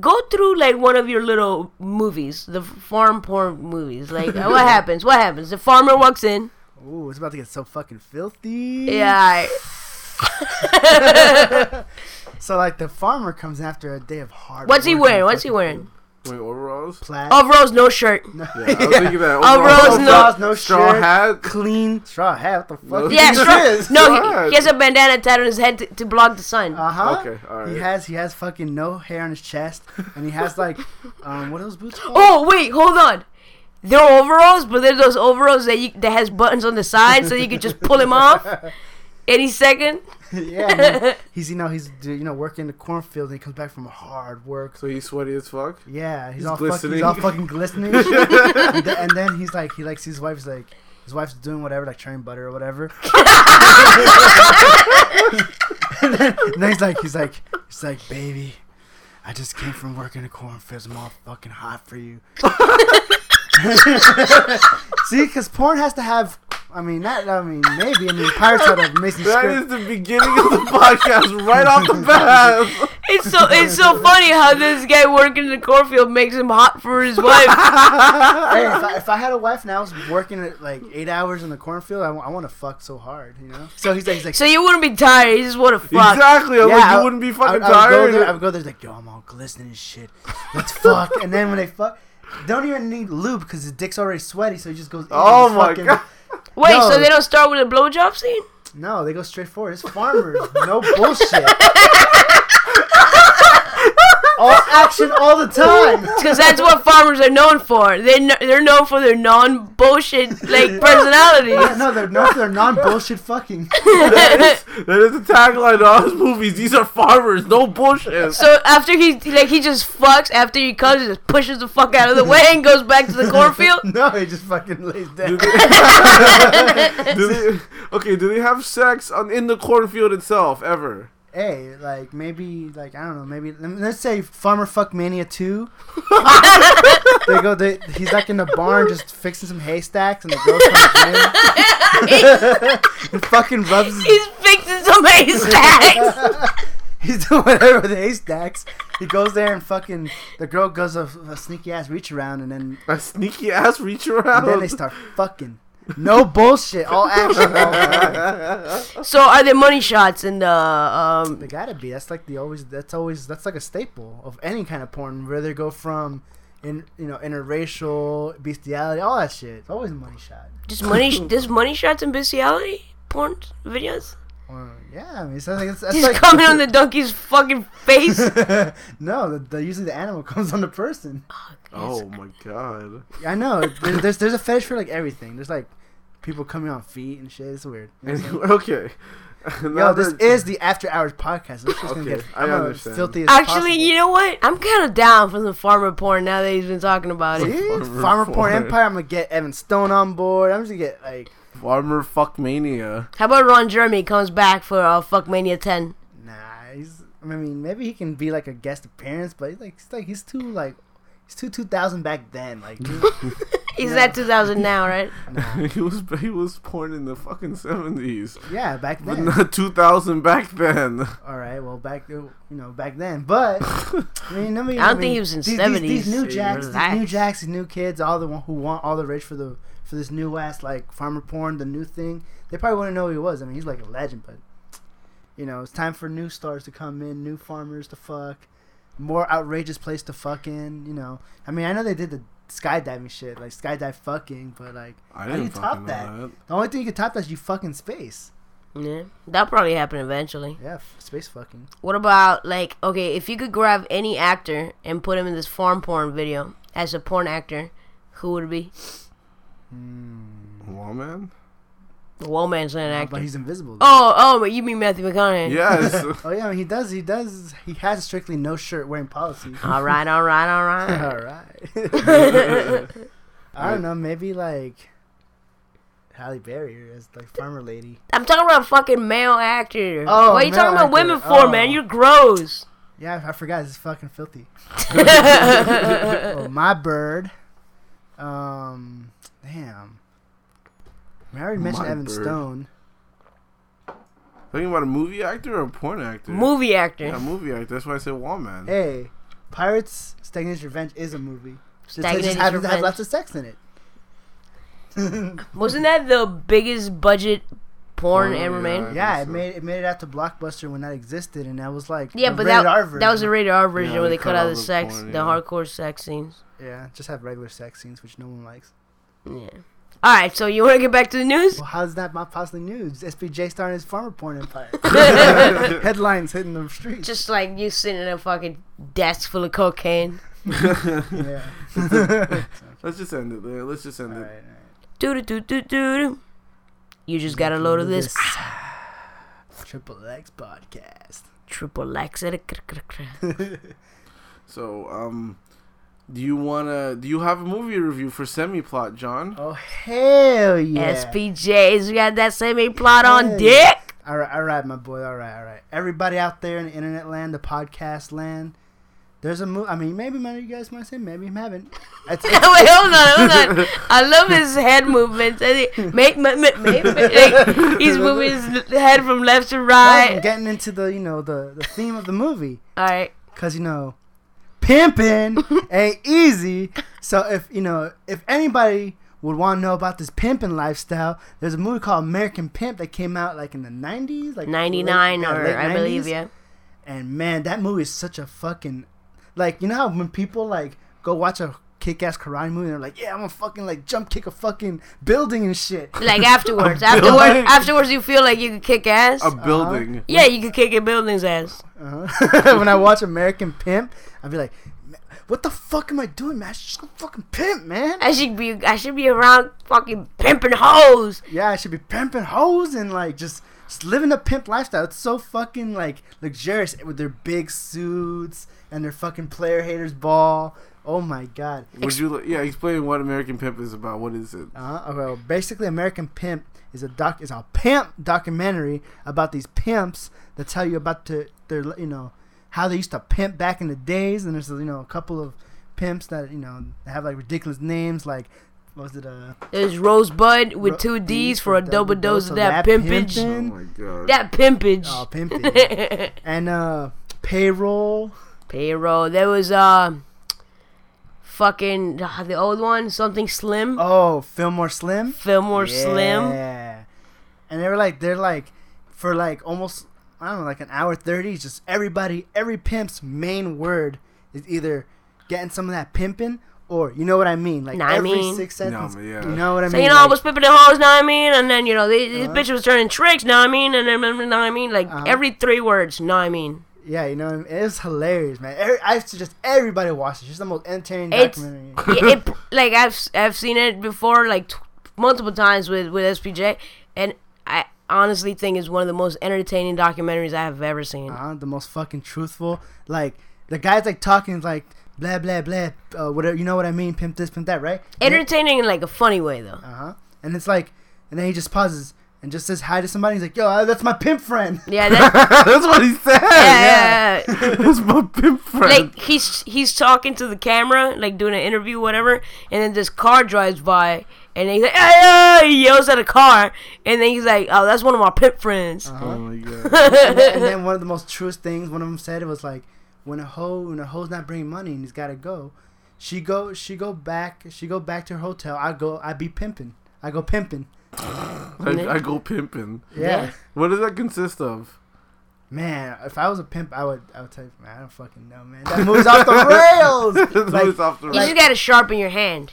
go through like one of your little movies, the farm porn movies. Like uh, what (laughs) happens? What happens? The farmer walks in. Ooh, it's about to get so fucking filthy. Yeah. (laughs) (laughs) So like the farmer comes after a day of hard. What's he wearing? What's he wearing? Wait, overalls? Plaid. Overalls, no shirt. (laughs) Yeah, I was thinking that. Overalls, Overalls, no- Overalls, no straw shirt, hat. clean straw hat. What the fuck? No. Yeah, straw- this (laughs) no, Straw he, he has a bandana tied on his head to, to block the sun. Uh huh. Okay, alright. He has he has fucking no hair on his chest, and he has like, (laughs) um, what are those boots called? Oh wait, hold on. They're overalls, but they're those overalls that you that has buttons on the side, so you can just pull them off any second. (laughs) yeah. man. (laughs) He's you know he's you know working in the cornfield, and he comes back from hard work. So he's sweaty as fuck. Yeah, he's, He's all fucking, he's glistening. all fucking glistening. (laughs) and, then, and then he's like, he like sees his wife's like, his wife's doing whatever, like churning butter or whatever. and, then, and then he's like, he's like, he's like, baby, I just came from working in the cornfields. I'm all fucking hot for you. See, because porn has to have. I mean, not. I mean, maybe. I mean, pirates had an amazing (laughs) That script. is the beginning of the podcast right off the bat. (laughs) It's so it's so funny how this guy working in the cornfield makes him hot for his wife. (laughs) hey, if I, if I had a wife now, I was working at like eight hours in the cornfield. I, want to fuck so hard, you know. So he's like, he's like, So you wouldn't be tired. You just want to fuck. Exactly. I was Yeah, like, I- you wouldn't be fucking I, I would go there. I tired. would go there like, yo, I'm all glistening and shit. Let's fuck. and then when they fuck, they don't even need lube because his dick's already sweaty, so he just goes. Oh my fucking- god. Wait, No. so they don't start with a blowjob scene? No, they go straight forward. It's farmers. no (laughs) bullshit. Action all the time. (laughs) Because that's what farmers are known for. They kn- they're known for their non bullshit like (laughs) Yeah, no, they're no, they're non bullshit fucking. (laughs) that, is, that is the tagline of all his movies. These are farmers, no bullshit. So after he like he just fucks after he comes, he just pushes the fuck out of the way and goes back to the cornfield. No, he just fucking lays Do down. they, do they, okay, do they have sex on in the cornfield itself ever? Hey, like maybe, like I don't know, maybe let's say Farmer Fuck Mania two. (laughs) they go, they, he's like in the barn just fixing some haystacks, and the girl comes in and fucking rubs. His, He's fixing some haystacks. (laughs) he's doing whatever with the haystacks. He goes there and fucking the girl goes a, a sneaky ass reach around, and then A sneaky ass reach around. and then they start fucking. No bullshit, all action, all so are there money shots in the um? They gotta be. That's like the always. That's always. That's like a staple of any kind of porn. Where they go from, in you know, interracial bestiality, all that shit. It's always money shot. Just money. (laughs) Just money shots and bestiality porn videos. Or, yeah, I mean, it's like, it's, (laughs) that's He's like coming on the donkey's fucking face. (laughs) no, the, the usually the animal (laughs) comes on the person. Oh my god. I know. There's, there's there's a fetish for like everything. There's like people coming on feet and shit. It's weird. You know what I'm saying? okay. Yo, this is the after hours podcast. Let's just gonna Okay, get I I'm understand. filthy as Actually, possible. you know what? I'm kind of down for the farmer porn now that he's been talking about it. Farmer Farmer Porn porn. Empire. I'm gonna get Evan Stone on board. I'm just gonna get like Farmer Fuckmania. How about Ron Jeremy comes back for uh, Fuckmania 10? Nah, he's. I mean, maybe he can be like a guest appearance, but he's like, he's like he's too like, he's too 2000 back then. Like, (laughs) He's Yeah. at 2000 now, right? (laughs) nah. (laughs) he was he was porn in the fucking seventies, yeah, back but then. not two thousand back then. All right, well, back you know back then, but I mean, I, mean, I don't mean, think he was in these, 70s. These, these new jacks, these new jacks, these new kids, all the one who want all the rich for the for this new ass like farmer porn, the new thing. They probably wouldn't know who he was. I mean, he's like a legend, but you know, it's time for new stars to come in, new farmers to fuck, more outrageous place to fuck in. You know, I mean, I know they did the skydiving shit, like skydive fucking, but like, I how do you top that? that. The only thing you can top that is you fucking space. Yeah. That'll probably happen eventually. Yeah, f- space fucking. What about, like, okay, if you could grab any actor and put him in this farm porn video as a porn actor, who would it be? Well, man. The Wall not an actor. but he's invisible. though. Oh, oh, but you mean Matthew McConaughey? Yes. (laughs) Oh yeah, I mean, he does. He does. He has a strictly no shirt wearing policy. All right, all right, all (laughs) right. All right. (laughs) I don't know. Maybe like Halle Berry as like farmer lady. I'm talking about a fucking male actor. Oh, what are you talking about actor. women for, Oh. man? You're gross. Yeah, I forgot. It's fucking filthy. oh, my bird. Um, damn. I, mean, I already mentioned My Evan bird. Stone. Talking about a movie actor or a porn actor? Movie actor. Yeah, movie actor. That's why I said Wallman. Hey, Pirates: Stagnetti's Revenge is a movie. Just, it Stagnetti's just happens to have lots of sex in it. (laughs) Wasn't that the biggest budget porn Porn, ever yeah. made? Yeah, it so. made it made it out to Blockbuster when that existed, and that was like Yeah, the but rated that, R that was a rated R version Yeah, where they they cut cut out the the sex, porn, the hardcore sex scenes. yeah, just have regular sex scenes, which no one likes. Yeah. All right, so you want to get back to the news? Well, how's that not possibly news? SBJ starting his farmer porn empire. (laughs) (laughs) Headlines hitting the streets. Just like you sitting in a fucking desk full of cocaine. yeah. (laughs) Let's just end it there. Let's just end all it. right. Do do do do do. You just got a load of this. Triple X podcast. Triple X. So, um, do you wanna? Do you have a movie review for Semi-Plot, John? Oh hell yeah! SPJs, we got that semi plot on Hey. dick. All right, all right, my boy. All right, all right. Everybody out there in the internet land, the podcast land. There's a movie. I mean, maybe many of you guys might say, maybe you haven't. It's, Wait, hold on, hold on. I love his head movements. And he- Make, make, make, make, like, he's moving his head from left to I'm right. getting into the you know the the theme of the movie. All right. Cause you know, pimping (laughs) ain't easy. So if you know, if anybody would want to know about this pimping lifestyle, there's a movie called American Pimp that came out like in the '90s, like 99 late- or late I believe, yeah. And man, that movie is such a fucking like you know how when people like go watch a kick-ass karate movie. And they're like, yeah, I'm gonna fucking like jump kick a fucking building and shit. (laughs) Like afterwards, (laughs) building. afterwards, afterwards, you feel like you could kick ass. A building. yeah, you could kick a building's ass. Uh-huh. when I watch American Pimp, I'd be like, what the fuck am I doing, man? I should just go fucking pimp, man. I should be, I should be around fucking pimping hoes. Yeah, I should be pimping hoes and like just, just living a pimp lifestyle. It's so fucking like luxurious with their big suits and their fucking player haters ball. Oh my god. Would you? li- Yeah, explain what American Pimp is about. What is it? Uh, okay, well, basically, American Pimp is a doc is a pimp documentary about these pimps that tell you about the, their you know how they used to pimp back in the days, and there's you know a couple of pimps that you know have like ridiculous names like was it uh There's Rosebud with Ro- two D's for a double dose of that that pimpage. Oh my god. That pimpage. oh pimping (laughs) and uh payroll Payroll. There was uh, fucking uh, the old one, something Slim, oh Fillmore Slim Fillmore Slim. Yeah. And they were like, they're like, for like almost, I don't know, like an hour 30, it's just everybody, every pimp's main word is either getting some of that pimping or, you know what I mean? Like Nah, I every mean- six Nah, seconds. but yeah. You know what I So mean? you know, I was pimping the hoes, know what I mean? And then you know, they, this bitch was turning tricks, know what I mean? And then, know what I mean? Like Uh-huh. every three words, know what I mean? yeah, you know what I mean? It was hilarious, man. Every, I suggest everybody watch it. It's just the most entertaining It's- documentary. (laughs) it, it like I've I've seen it before, like t- multiple times with with SPJ, and I honestly think it's one of the most entertaining documentaries I have ever seen. uh, the most fucking truthful. Like, the guy's like talking like, blah, blah, blah, uh, whatever, you know what I mean? Pimp this, pimp that, right? And entertaining in like a funny way though. Uh huh. And it's like, and then he just pauses and just says hi to somebody. He's like, "Yo, uh, that's my pimp friend." Yeah, (laughs) that, That's what he said. yeah, yeah, yeah. (laughs) That's my pimp friend. like he's he's talking to the camera, like doing an interview, whatever, and then this car drives by, and he's like, hey, hey, he yells at a car, and then he's like, oh, that's one of my pimp friends. Uh-huh. oh my (laughs) god. and, then, and then one of the most truest things one of them said it was like, when a hoe, when a hoe's not bringing money and he's gotta go, she go, she go back, she go back to her hotel. I go, I be pimping. I go pimping. (laughs) I, I go pimping. Yeah. Yeah. What does that consist of? Man, if I was a pimp, I would, I would tell you, man, I don't fucking know, man. That moves off the (laughs) rails. That's Like, what's off the rails. You just gotta sharpen your hand.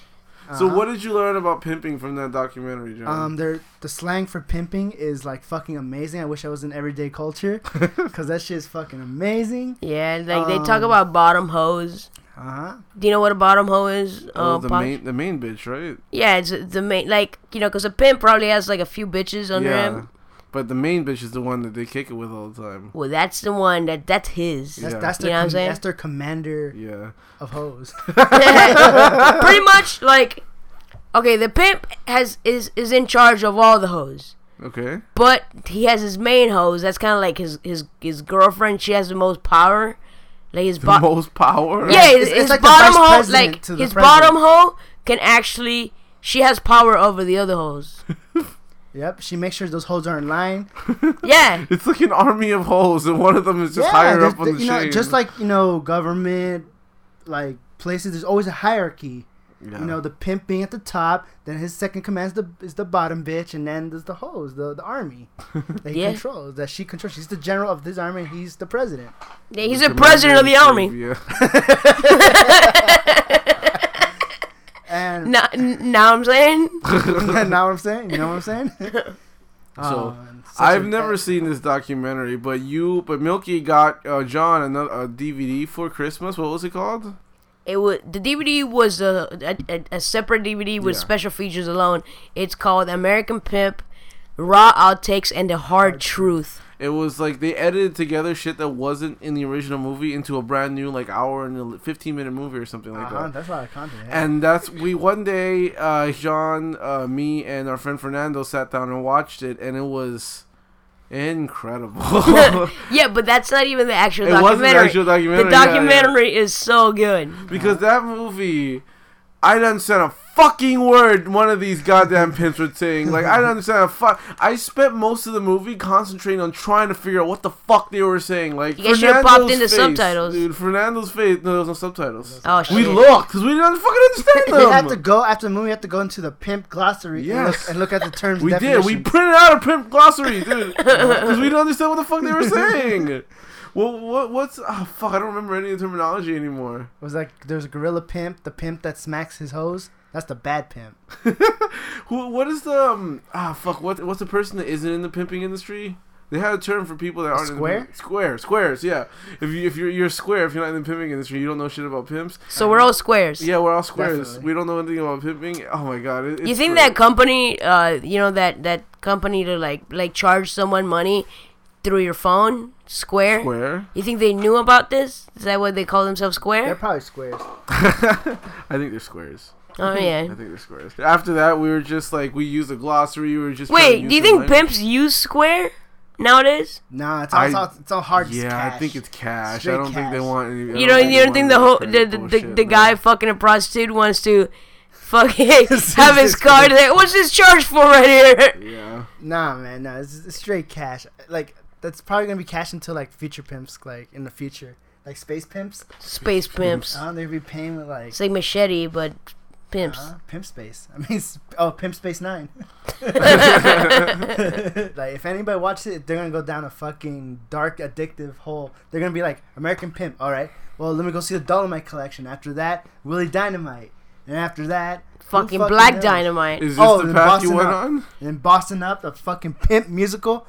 So uh-huh. what did you learn about pimping from that documentary, John? Um, their the slang for pimping is like fucking amazing. I wish I was in everyday culture, (laughs) cause that shit is fucking amazing. Yeah, like they talk Um, about bottom hose. Uh huh. Do you know what a bottom hoe is? oh, uh, the Posh? main the main bitch, right? Yeah, it's the main, like you know, because a pimp probably has like a few bitches under yeah. him. But the main bitch is the one that they kick it with all the time. Well, that's the one that that's his. That's, Yeah. that's their You know what I'm com- saying? that's their commander Yeah. of hoes. (laughs) Pretty much like, okay, the pimp has is is in charge of all the hoes. Okay. But he has his main hose. That's kind of like his his his girlfriend. She has the most power. Like his The bo- most power. yeah, It's- his, it's his like the bottom vice hoe. president Like to the his president. bottom hoe can actually. She has power over the other hoes. (laughs) yep. She makes sure those hoes are in line. (laughs) Yeah, It's like an army of hoes, and one of them is just yeah, higher up on the you know, chain. just like you know, government, like places. There's always a hierarchy. yeah. You know, the pimp being at the top, then his second command is the is the bottom bitch, and then there's the hoes, the the army (laughs) that he Yeah. controls, that she controls. She's the general of this army, and he's the president. Yeah, he's The the president of the army. Yeah. (laughs) And Now, now I'm saying, (laughs) now I'm saying, you know what I'm saying? (laughs) So, Oh, I've never bad- seen this documentary, but you, but Milky got uh, John another a DVD for Christmas. What was it called? it was the DVD was a a, a, a separate DVD with Yeah. special features alone. It's called American Pimp, Raw Outtakes, and the Hard Truth. It was like they edited together shit that wasn't in the original movie into a brand new like hour and fifteen minute movie or something like Uh-huh, that. that's a lot of content. Yeah. And that's we one day, uh, John, uh, me, and our friend Fernando sat down and watched it, and it was incredible. (laughs) (laughs) Yeah, but that's not even the actual documentary. It wasn't the actual documentary, The yeah, yeah. documentary is so good. because that movie, I didn't understand a fucking word one of these goddamn pimps were saying. Like I don't understand a fuck. I spent most of the movie concentrating on trying to figure out what the fuck they were saying. Like You guys should've popped Fernando's face, subtitles. dude. Fernando's face. No, there was no subtitles. Oh shit! we looked because we didn't fucking understand (laughs) them. we have to go after the movie. We have to go into the pimp glossary and, look, and look at the terms. We and did. We printed out a pimp glossary, dude, because we didn't understand what the fuck they were (laughs) saying. Well, what what's oh fuck? I don't remember any of the terminology anymore. It was like there's a gorilla pimp, the pimp that smacks his hose. That's the bad pimp. (laughs) Who? What is the um? Ah fuck. What what's the person that isn't in the pimping industry? They had a term for people that aren't square? In the, square squares. Yeah. If you if you're you're square, if you're not in the pimping industry, you don't know shit about pimps. So we're all squares. Yeah, we're all squares. Definitely. We don't know anything about pimping. Oh my god. It, You think great. that company, uh, you know that that company to like like charge someone money through your phone, Square? square? You think they knew about this? Is that why they call themselves Square? They're probably squares. (laughs) I think they're squares. Oh (laughs) yeah. I think they're squares. After that, we were just like we used a glossary. We were just Wait, do you think language. pimps use Square nowadays? Nah, it's all, I- it's all, it's all hard. as Yeah, I think it's cash. Straight I don't think they want any. You don't you don't think the whole the the, the, bullshit, the no. guy fucking a prostitute wants to fucking (laughs) have his card? Like, What's this charge for right here? Yeah. Nah, man, no, it's, it's straight cash. Like that's probably gonna be cash until like future pimps, like in the future, like space pimps. Space pimps. Uh, they'd be paying with like It's like machete, but pimps. uh, pimp space. (laughs) I mean, oh, pimp space nine. (laughs) like if anybody watches it, they're gonna go down a fucking dark, addictive hole. They're gonna be like American Pimp. All right, well let me go see the Dolomite collection. After that, Willie Dynamite, and after that, who fucking Black knows? Dynamite. Is this Oh, the then path you went Up. on? And Bossing Up, the fucking Pimp musical.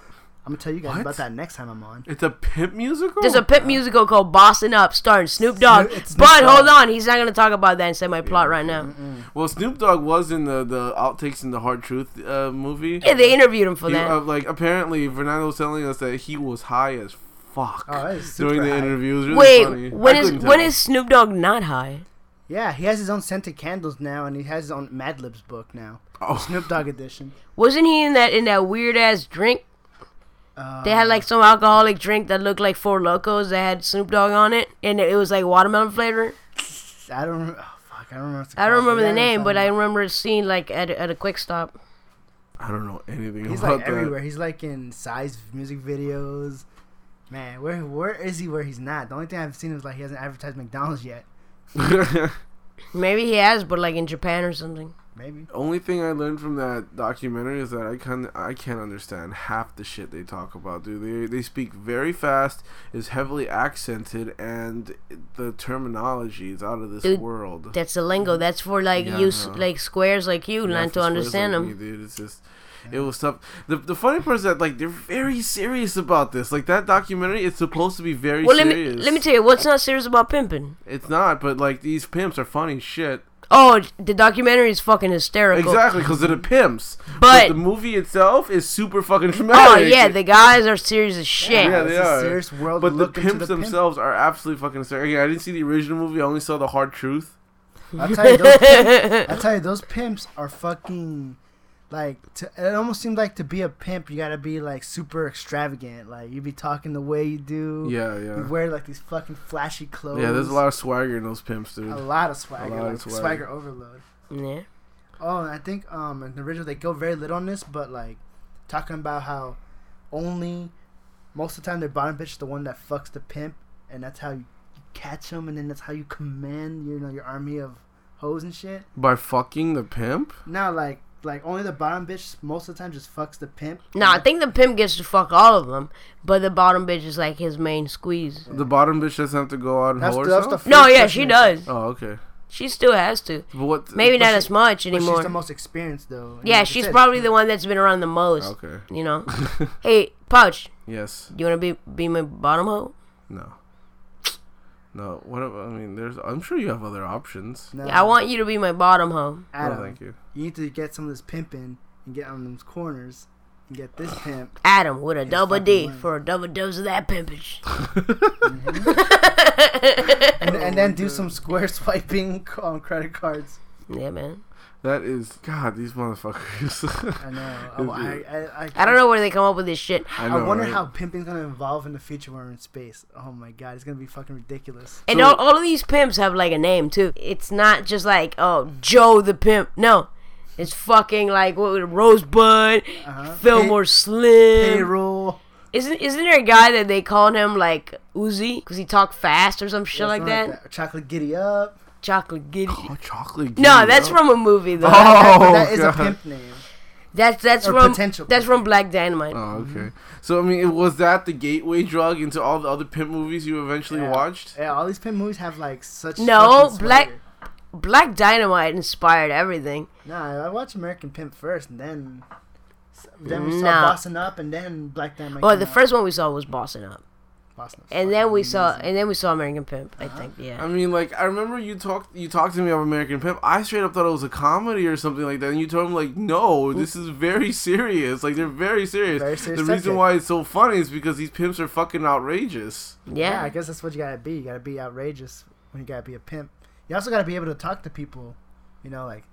I'm gonna tell you guys What? about that next time I'm on. It's a pimp musical. There's a pimp musical called Bossing Up starring Snoop Dogg. Snoop- it's Snoop but hold Dogg. on, he's not gonna talk about that and say my plot right now. Well, Snoop Dogg was in the the outtakes in the Hard Truth uh, movie. Yeah, they interviewed him for He, that. uh, like apparently, Fernando was telling us that he was high as fuck Oh, that is super during the high. interview. It was really Wait, funny. when I is couldn't when tell. is Snoop Dogg not high? Yeah, he has his own scented candles now, and he has his own Mad Libs book now. Oh. Snoop Dogg edition. Wasn't he in that in that weird ass drink? Uh, They had like some alcoholic drink that looked like Four Lokos that had Snoop Dogg on it, and it was like watermelon flavor. I don't. Remember, oh, fuck, I don't remember. What it's I don't remember the name, but I remember seeing like at a, at a quick stop. I don't know anything He's about like that. everywhere. He's like in size music videos. Man, where where is he? Where he's not? The only thing I've seen is like he hasn't advertised McDonald's yet. (laughs) Maybe he has, but like in Japan or something. Maybe. Only thing I learned from that documentary is that I can I can't understand half the shit they talk about, dude. They they speak very fast, is heavily accented, and the terminology is out of this Dude, world. That's the lingo. That's for like Yeah, you, I s like squares like you, You learn have to understand like them. me, dude. It's just. It was tough. The, the funny part is that like they're very serious about this. Like that documentary, it's supposed to be very Well, let me serious. let me tell you what's not serious about pimping. It's not, but like these pimps are funny shit. Oh, the documentary is fucking hysterical. Exactly, because of the pimps. But- the movie itself is super fucking traumatic. Oh yeah, the guys are serious as shit. Yeah, it's they a are. serious world. But the pimps the pimp. themselves are absolutely fucking hysterical. Again, I didn't see the original movie. I only saw the hard truth. I'll tell you, those pimps, I'll tell you, those pimps are fucking like. To, it almost seems like to be a pimp, you gotta be like super extravagant. Like you be talking the way you do. Yeah, yeah. You wear like these fucking flashy clothes. Yeah, there's a lot of swagger in those pimps, dude. a lot of swagger, lot of swagger. swagger overload. Yeah. Oh, and I think um in the original they go very little on this, but like talking about how only most of the time their bottom bitch is the one that fucks the pimp, and that's how you catch them, and then that's how you command you know your army of hoes and shit. By fucking the pimp? Now like like only the bottom bitch most of the time just fucks the pimp. No, I think the pimp gets to fuck all of them, but the bottom bitch is like his main squeeze. The bottom bitch doesn't have to go out and That's hoe the- that's herself? No, yeah, she does. Oh, okay. She still has to. But what? Maybe But not she- as much anymore. she's the most experienced though. and yeah, like she's said, probably the one that's been around the most. Okay. You know. (laughs) hey, Pouch, Yes. you wanna be be my bottom hoe? No. No. What? ab- I mean, there's. I'm sure you have other options. No, I want you to be my bottom hoe. Adam, No, thank you. you need to get some of this pimping and get on those corners and get this (sighs) pimp. Adam with a double D win. for a double dose of that pimpage. (laughs) Mm-hmm. (laughs) and, and then oh do some square swiping (laughs) on credit cards. yeah, man. That is God. These motherfuckers. I know. (laughs) Oh, I, I, I, I don't know where they come up with this shit. I, I, know, wonder right? how pimping's gonna evolve in the future when we're in space. Oh my god, it's gonna be fucking ridiculous. And So- all, all of these pimps have like a name too. It's not just like oh Joe the pimp. No, it's fucking like what Rosebud, Uh-huh. Fillmore Slim. Payroll. Isn't isn't there a guy that they called him like Uzi because he talked fast or some shit Yeah, like something that? Chocolate giddy up. Chocolate Giddy. Oh, chocolate. Giddy. No, that's up. from a movie though. Oh, but that is God. a pimp name. That's that's Or from potential that's from Black Dynamite. Oh, okay. Mm-hmm. So I mean, was that the gateway drug into all the other pimp movies you eventually Yeah. watched? Yeah, all these pimp movies have like such. No, Black- Black Dynamite inspired everything. Nah, I watched American Pimp first, and then then we saw Nah. Bossing Up, and then Black Dynamite. Well, came the out. first one we saw was Bossing Up, Boston was and then fucking we saw and then we saw American Pimp. I think, yeah. I mean, like I remember you talked you talked to me about American Pimp. I straight up thought it was a comedy or something like that, and you told me like, no, this is very serious. Like they're very serious. Very serious the reason why it's so funny is because these pimps are fucking outrageous. Yeah, yeah. I guess that's what you gotta be. You gotta be outrageous when you gotta be a pimp. You also gotta be able to talk to people. You know, like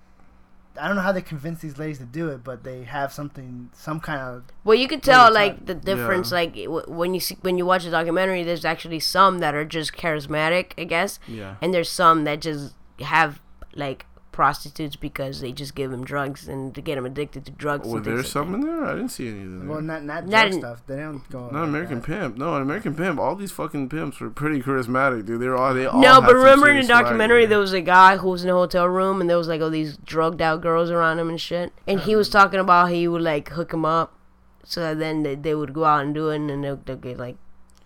I don't know how they convince these ladies to do it, but they have something, some kind of. Well, you could tell like the difference. Yeah. Like w- when you see when you watch a documentary, there's actually some that are just charismatic, I guess, Yeah. and there's some that just have like prostitutes because they just give them drugs and to get them addicted to drugs. Were and there things like some in there? I didn't see any of them. Well, not not, Not drug in- stuff. They don't go. Not like American that. Pimp. No, an American Pimp. All these fucking pimps were pretty charismatic, dude. They were all they all. No, but remember in the serious swag, documentary there was a guy who was in a hotel room and there was like all these drugged out girls around him and shit. And he was uh-huh. talking about how he would like hook them up so that then they, they would go out and do it and then they'll, they'll get like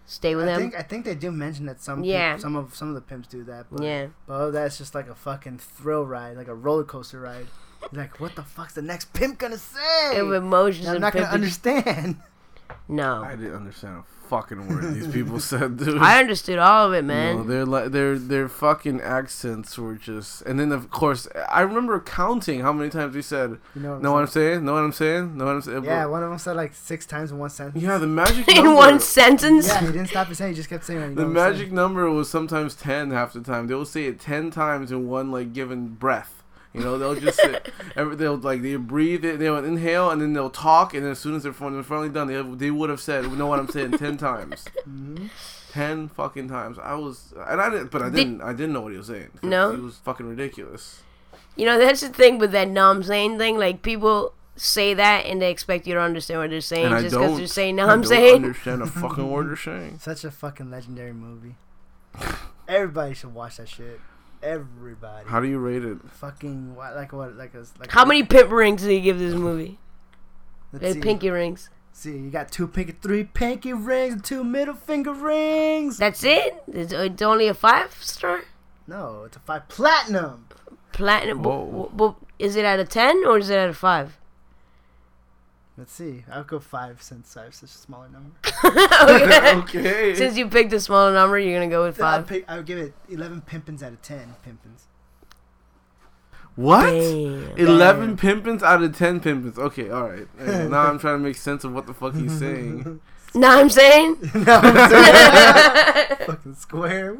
stay with them. I him. think I think they do mention that some Yeah. yeah. some of some of the pimps do that. But, Yeah. But oh, that's just like a fucking thrill ride, like a roller coaster ride. You're like, what the fuck's the next pimp gonna say? Of emotions I'm and not gonna understand. (laughs) No. I didn't understand a fucking word these people (laughs) said, dude. I understood all of it, No, man. their li- their their fucking accents were just, and then of course I remember counting how many times they said, You know. "Know what I'm saying? Know what I'm saying? Know what I'm saying?" Yeah, one of them said like six times in one sentence. yeah. The magic (laughs) in number, one sentence. Yeah, he didn't stop to say. He just kept saying. it, You know the magic saying? number was sometimes ten half the time. They will say it ten times in one like given breath. You know, they'll just sit, every, they'll like they breathe, they, they'll inhale, and then they'll talk, and then as soon as they're, they're finally done, they they would have said, "Know what I'm saying?" (laughs) ten times, Mhm. ten fucking times. I was, and I didn't, but I Did- didn't, I didn't know what he was saying. No? he was fucking ridiculous. You know, that's the thing with that know I'm saying thing. Like, people say that and they expect you to understand what they're saying And I just because don't. they're saying know I I'm don't saying. understand a fucking word they're (laughs) saying. Such a fucking legendary movie. Everybody should watch that shit. Everybody. How do you rate it? fucking what? Like what? Like a like. How a- many pimp rings do you give this movie? Let's see. pinky rings. See, you got two pinky, three pinky rings, and two middle finger rings. That's it? It's, uh, it's only a five star? No, it's a five platinum. Platinum. But, but is it out of 10 or is it out of 5? Let's see. I'll go five since I have such a smaller number. (laughs) okay. okay. Since you picked a smaller number, you're going to go with I'll 5. pick. I'll give it eleven pimpins out of ten pimpins. what? Damn. Eleven pimpins out of ten pimpins. Okay, all right. (laughs) Now I'm trying to make sense of what the fuck he's saying. (laughs) Know what I'm saying? no, I'm saying fucking square.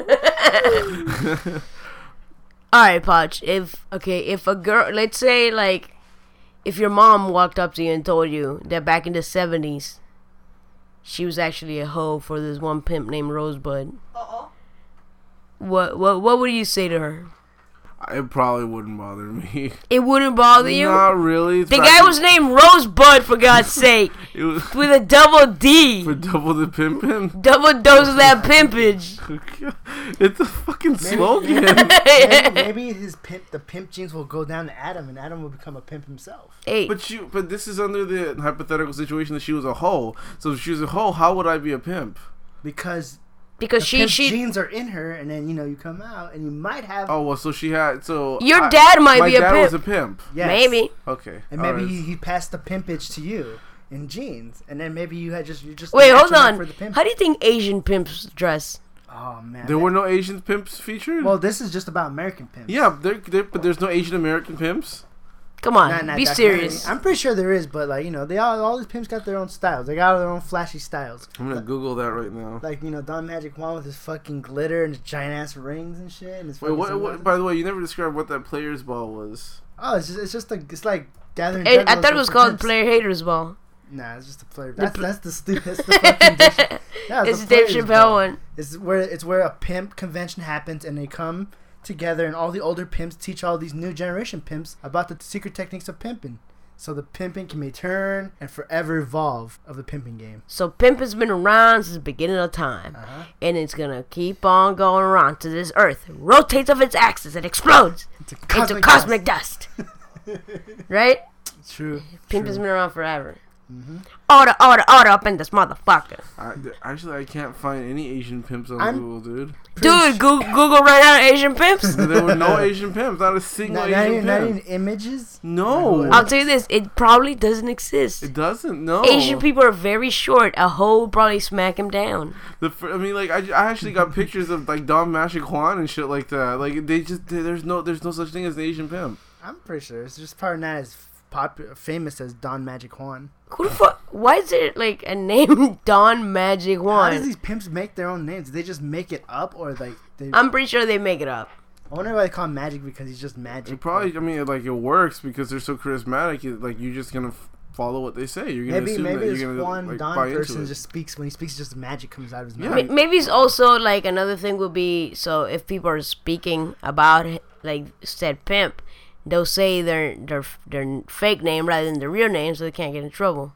Alright, Podge. If, okay, if a girl, let's say, like, if your mom walked up to you and told you that back in the 70s, she was actually a hoe for this one pimp named Rosebud. What, what, what would you say to her? It probably wouldn't bother me. (laughs) It wouldn't bother you? Not really. It's The back guy was named Rosebud, for God's (laughs) sake, It was with a double D. for double the pimpin. Double dose of that pimpage. (laughs) Oh, it's a fucking slogan. maybe, maybe his pimp, the pimp genes will go down to Adam, and Adam will become a pimp himself. Hey, But you, but this is under the hypothetical situation that she was a hoe. So if she was a hoe, how would I be a pimp? Because because the she she genes are in her, and then you know you come out, and you might have Oh well, so she had so Your I- dad might my be a dad pimp. was a pimp. yes. maybe. Okay, and maybe right. he, he passed the pimpage to you in jeans, and then maybe you had just you just Wait, hold on. for the pimp. How do you think Asian pimps dress? oh man, there were no Asian pimps featured. well, this is just about American pimps. yeah, there, there, but there's no Asian American pimps. Come on, Not- not be documentary. serious. I'm pretty sure there is, but like you know, they all all these pimps got their own styles. They got their own flashy styles. I'm gonna Google that right now. Like you know, Don Magic Juan with his fucking glitter and his giant ass rings and shit. And his Wait, what, what? By the way, you never described what that player's ball was. Oh, it's just it's just a it's like gathering. Hey, I thought it was called pimps. Player Haters Ball. Nah, it's just a player. The That's that's the stupid. That's the (laughs) fucking. diction- Yeah, It's the a Dave Chappelle ball. one. It's where it's where a pimp convention happens, and they come together, and all the older pimps teach all these new generation pimps about the secret techniques of pimping. So the pimping can return and forever evolve of the pimping game. So pimp has been around since the beginning of time, Uh-huh. and it's gonna keep on going around to this Earth It rotates off its axis and explodes It's a into cosmic dust. (laughs) right? True. Pimp has true. been around forever. Mm-hmm. Order, order, order up in this motherfucker. I, actually, I can't find any Asian pimps on I'm- Google, dude. Dude, Google, Google ran out of Asian pimps. (laughs) There were no Asian pimps. Not a single Not, not, Asian even, not pimp. even images. No, I'll tell you this, it probably doesn't exist. it doesn't. No, Asian people are very short. A hoe would probably smack him down. The fir- I mean, like I, I actually got pictures of like Don Magic Juan and shit like that. Like they just they- there's no there's no such thing as an Asian pimp. I'm pretty sure it's just probably not as popular, famous as Don Magic Juan. Who the fuck? Why is it like a name (laughs) Don Magic Juan? How does Juan? these pimps make their own names? Do they just make it up, or like they? I'm pretty sure they make it up. I wonder why they call him Magic because he's just It magic. probably I mean like it works because they're so charismatic. It, like you're just gonna f- follow what they say. You're gonna maybe assume maybe that this you're gonna one like, Don person just speaks when he speaks, just magic comes out of his mouth. Ma- Maybe it's also like another thing would be so if people are speaking about like said pimp, they'll say their their their fake name rather than their real name, so they can't get in trouble.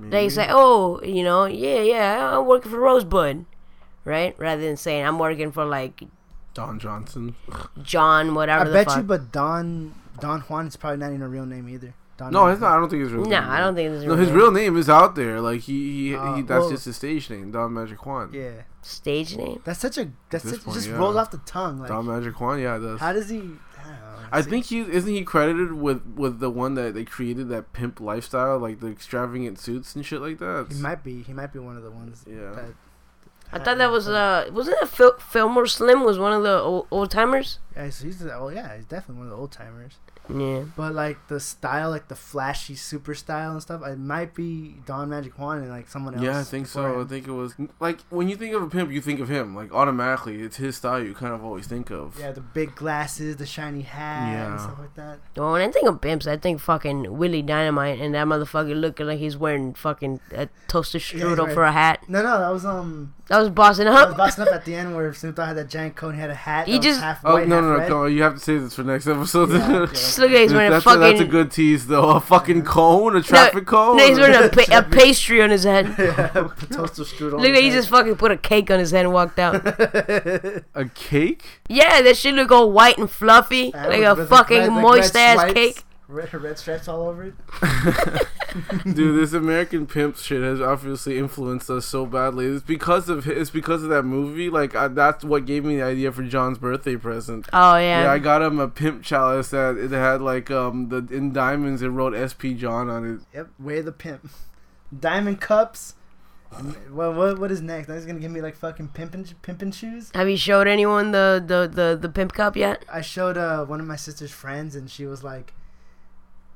They say, "Oh, you know, yeah, yeah, I'm working for Rosebud," right? Rather than saying I'm working for like Don Johnson. John, whatever I the bet fuck. you, but Don Don Juan is probably not even a real name either. Don No, it's not. I don't think his real. no, name I is. don't think this is No, his real name is out there. Like he, he, Uh, he that's well- just his stage name, Don Magic Juan. Yeah, stage name. that's such a that's such, point, just yeah. rolls off the tongue. Like, Don Magic Juan, yeah, it does. how does he? I. I think he isn't he credited with with the one that they created that pimp lifestyle, like the extravagant suits and shit like that. he might be. He might be one of the ones. Yeah. That, I thought that was uh, wasn't that Phil- Fillmore Slim was one of the old, old timers? yeah, so he's the, oh yeah, he's definitely one of the old timers. Yeah. But like the style, like the flashy super style and stuff, it might be Don Magic Juan and like someone else. Yeah, I think so. before I think it was like when you think of a pimp, you think of him. Like automatically, it's his style. You kind of always think of. Yeah, the big glasses, the shiny hat, and Yeah. stuff like that. Well, when I think of pimps, I think fucking Willie Dynamite and that motherfucker looking like he's wearing fucking a toaster he's strudel wearing- for a hat. No, no, that was um, That was bossing that was up. busting up at the end where Snoop Dogg had that giant cone, he had a hat. He that was just- half Oh white, no half no no! red. Come on, you have to say this for next episode. Yeah, okay. (laughs) Just look at he's wearing a that's, fucking. a, that's a good tease though. A fucking cone, a traffic cone. no, he's wearing a, (laughs) pa- a pastry on his head. (laughs) yeah, a toaster strudel. Look like he just fucking put a cake on his head and walked out. (laughs) a cake. yeah, that shit look all white and fluffy, Yeah, like a fucking red- like moist ass stripes, cake. Red, red stripes all over it. (laughs) Dude, this American Pimp shit has obviously influenced us so badly. It's because of it's because of that movie. Like I, that's what gave me the idea for John's birthday present. Oh Yeah. yeah. I got him a pimp chalice that it had like um the in diamonds it wrote SP John on it. Yep, way the pimp. Diamond cups. Well, what what is next? Now he's gonna give me like fucking pimpin' pimpin' shoes. Have you showed anyone the the the, the pimp cup yet? I showed uh one of my sister's friends and she was like,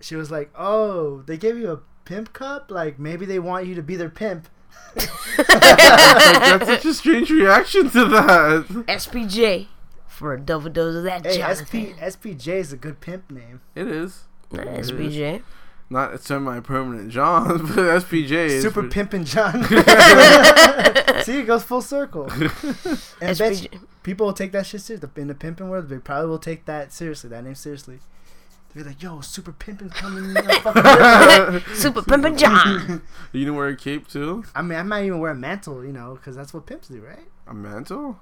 she was like, oh, they gave you a pimp cup. Like maybe they want you to be their pimp. like, that's such a strange reaction to that. SPJ for a double dose of that Hey, Jonathan. SP SPJ is a good pimp name. It is. Nah, It is. SPJ. Not a semi-permanent John, (laughs) but SPJ is Super pimpin' John. (laughs) (laughs) See, it goes full circle. And I bet SPJ. people will take that shit seriously. In the pimping world, they probably will take that seriously. That name seriously. They'll be like, "Yo, super pimpin's coming." You (laughs) know, (laughs) Super Pimpin' John. (laughs) You gonna wear a cape too? I mean, I might even wear a mantle, you know, because that's what pimps do, right? A mantle?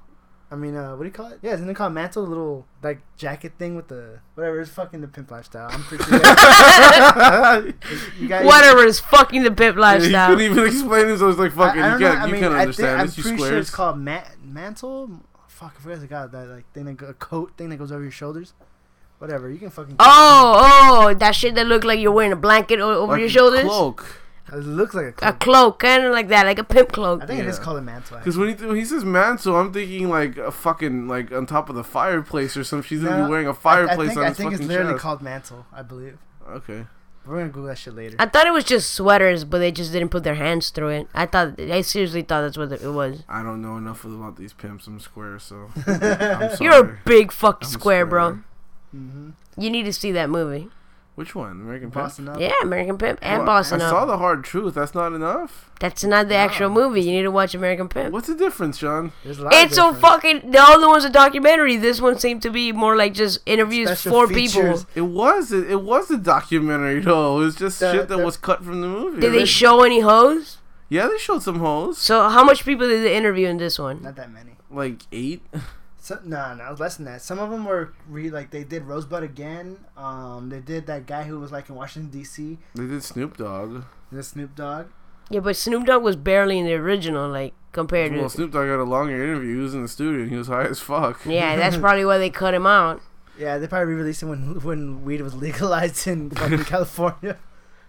I mean, uh, what do you call it? Yeah, isn't it called mantle? The little like jacket thing with the whatever. is fucking the pimp lifestyle. I'm pretty sure. that- you Whatever is fucking the pimp he lifestyle. couldn't even explain this. I was like, I, I you don't can't, know. I you mean, can't I think understand. I'm It's two pretty squares." sure it's called ma- mantle. Fuck, I forgot the god that like thing that go, a coat thing that goes over your shoulders. Whatever, you can fucking. Oh, oh, that shit that look like you're wearing a blanket o- over Like your a shoulders. Cloak. It looks like a A cloak. cloak, kind of like that, like a pimp cloak. I think it is Yeah. called a mantle. Because when he when he says mantle, I'm thinking like a fucking like on top of the fireplace or something. She's gonna be wearing a I, I fireplace think, on I his think fucking it's literally chest. called mantle. I believe. Okay. We're gonna Google that shit later. I thought it was just sweaters, but they just didn't put their hands through it. I thought, I seriously thought that's what it was. I don't know enough about these pimps. I'm square, so (laughs) I'm sorry. You're a big fucking I'm square, bro. square. Mm-hmm. You need to see that movie. Which one? American Pimp. Up. Yeah, American Pimp and Well, Boston I Up. saw the hard truth. That's not enough. That's not the actual movie. You need to watch American Pimp. What's the difference, John? There's a lot of It's so difference. fucking. The other one's a documentary. This one seemed to be more like just interviews Special for features. people. It was it, it was a documentary though. It was just The- shit that the- was cut from the movie. Did they show any hoes? yeah, they showed some hoes. So how much people did they interview in this one? Not that many. Like eight. (laughs) So, no, no, less than that. Some of them were re like they did Rosebud again. Um, they did that guy who was like in Washington D.C. They did Snoop Dogg. The Snoop Dogg. Yeah, but Snoop Dogg was barely in the original, like compared Well, to. Well, Snoop Dogg had a longer interview. He was in the studio and he was high as fuck. Yeah, (laughs) that's probably why they cut him out. Yeah, they probably re-released him when when weed was legalized in (laughs) fucking California.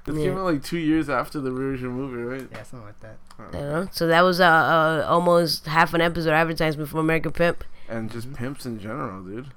It Yeah. came out like two years after the original movie, right? Yeah, something like that. You know? So that was uh, uh almost half an episode advertisement for American Pimp. And just pimps in general, dude.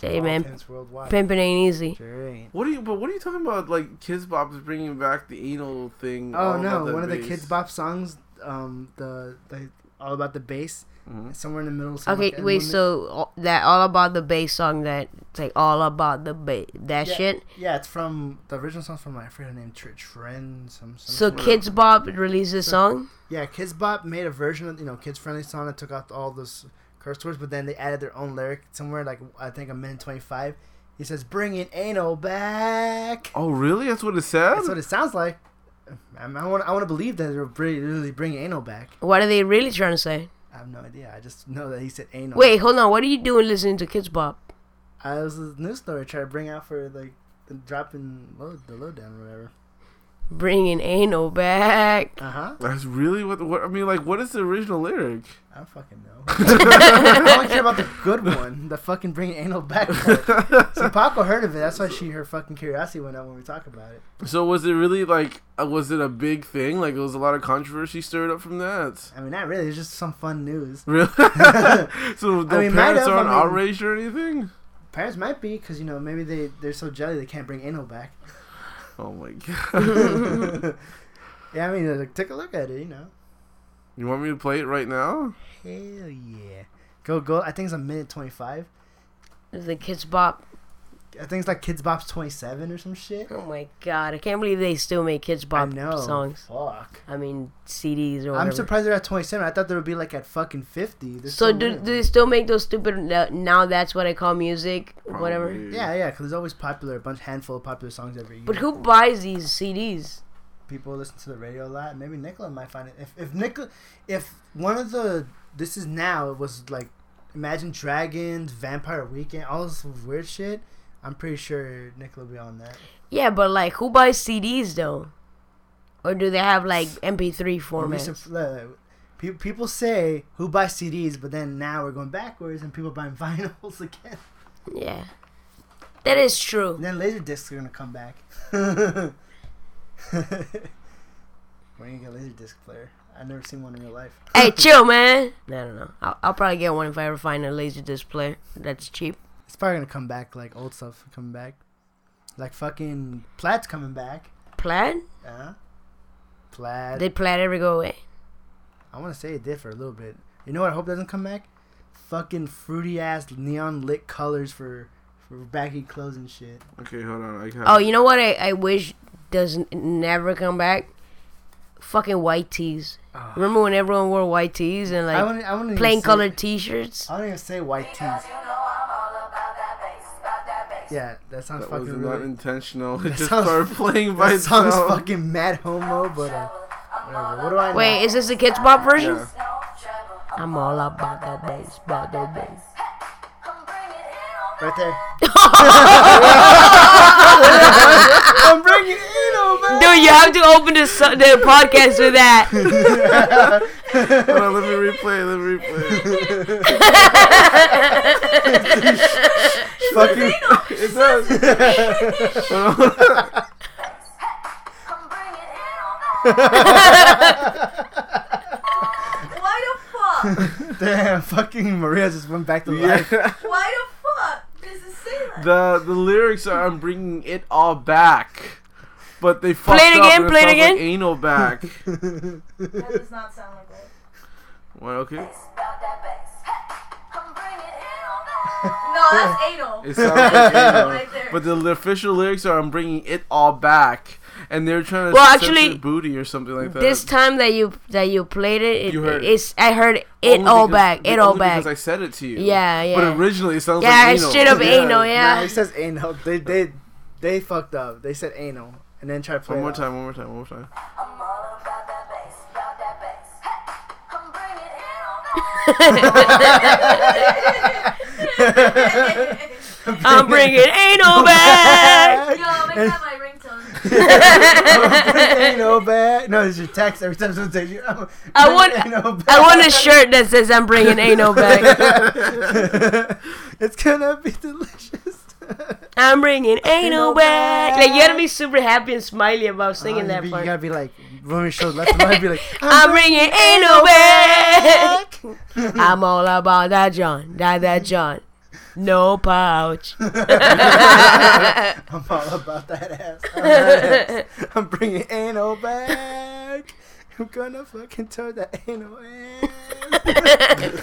Hey All man, pimps worldwide. pimping ain't easy. Sure ain't. What are you? But what are you talking about? Like Kidz Bop is bringing back the anal thing. Oh no, about that one of the. Kidz Bop songs, um, the, the all about the bass, Mhm. somewhere in the middle. Okay, like- wait. one of the- So all- that all about the bass song that it's like all about the bass that Yeah. shit. yeah, it's from the original song's from I forget named name, Tr- Trend. Some, some So shit. Kidz Bop released a song. Yeah, Kidz Bop made a version of you know kids friendly song that took out all those curse words, but then they added their own lyric somewhere like I think a minute twenty five. He says, "Bringing anal back." Oh really? That's what it says. That's what it sounds like. I, I want I want to believe that they're really bringing anal back. What are they really trying to say? I have no idea. I just know that he said anal. Wait, hold on. What are you doing listening to Kidz Bop? I was a news story trying to bring out for like the dropping load the lowdown or whatever. Bringing anal back. Uh huh. That's really what, what I mean. Like, what is the original lyric? I don't fucking know. (laughs) I don't care about the good one. The fucking bringing anal back part. (laughs) So Paco heard of it. That's why she her fucking curiosity went up when we talk about it. So was it really like? Uh, was it a big thing? Like, there was a lot of controversy stirred up from that. I mean, not really. It's just some fun news. Really? (laughs) so the I mean, parents aren't mean- outraged or anything? Parents might be because you know maybe they they're so jelly they can't bring anal back. Oh my (laughs) god! yeah, I mean, like, take a look at it. You know. you want me to play it right now? Hell yeah. Go go. I think it's a minute twenty five. The Kidz Bop. I think it's like Kidz Bop's twenty seven or some shit. Oh my god, I can't believe they still make Kidz Bop I know. songs. Fuck. I mean CDs or whatever. I'm surprised they're at 27. I thought they would be like at fucking 50. They're So do, do they still make those stupid now that's what I call music whatever? Yeah, yeah, because there's always popular, a bunch, handful of popular songs every year. But who buys these CDs? People listen to the radio a lot. Maybe Nicola might find it. If if Nicola, if one of the this is now it was like, Imagine Dragons, Vampire Weekend, all this weird shit. I'm pretty sure Nicola will be on that. Yeah, but like who buys CDs though? Or do they have like MP3 Maybe formats? People say who buys CDs, but then now we're going backwards and people buying (laughs) vinyls again. Yeah. That is true. And then laser discs are gonna come back. (laughs) When you get a laser disc player? I've never seen one in real life. hey, (laughs) chill, man. I don't know. I'll, I'll probably get one if I ever find a laser disc player that's cheap. It's probably gonna come back like old stuff coming back. Like fucking Plaid's coming back. Plaid? Uh, Plaid. Did Plaid ever go away? I want to say it did for a little bit. You know what? I hope doesn't come back. Fucking fruity ass neon lit colors for for baggy clothes and shit. Okay, hold on. I got Oh, you know what I, I wish doesn't never come back? Fucking white tees. Oh. Remember when everyone wore white tees and I like wouldn't. I wouldn't plain colored t-shirts? I don't even say white tees. Yeah, that sounds That was fucking not intentional. (laughs) It That just sounds- started playing by That sounds fucking mad homo, but uh, whatever. What do I know? Wait, is this the Kidz Bop version? Yeah. I'm all about that bass, about that bass. Right there. (laughs) (laughs) I'm bringing Eno back. Dude, you have to open the, the podcast with that. (laughs) Hold on, let me replay. Let me replay. (laughs) Fucking. (laughs) it does. Hold on. Why the fuck? Damn, fucking Maria just went back to Yeah. life. Why the fuck does it say that? The the lyrics are I'm bringing it all back. But they fucked play it up again, and play it sounds like again. anal back. (laughs) That does not sound like that. well, okay. It's about that back. I'm bringing anal back. No, that's anal. It sounds like (laughs) anal. Right there. But the, the official lyrics are I'm bringing it all back. And they're trying to Well, actually, booty or something like that. This time that you that you played it, it You heard- it's I heard it all because- back, it all only back. Because I said it to you. Yeah, yeah. But originally it sounds Yeah, like it's anal. straight up Yeah. anal, Nah, yeah. he says anal. They they they fucked up. They said anal and then tried to play One more it time, one more time, one more time. I'm (laughs) bringing anal back. Yo, make that my ringtone. ain't no bad. No, it's your text every time someone takes you. I'm- want- ain't. I want a shirt that says I'm bringing anal back. (laughs) it's gonna be delicious. I'm bringing anal Anal back. back. Like you gotta be super happy and smiley about singing Uh, that you, part. you gotta be like, when we show left and right, be like, (laughs) I'm bringing anal back. I'm all about that John, that that John. No pouch. (laughs) I'm all about that ass. I'm, that ass. (laughs) I'm bringing anal back. I'm gonna fucking turn that anal ass.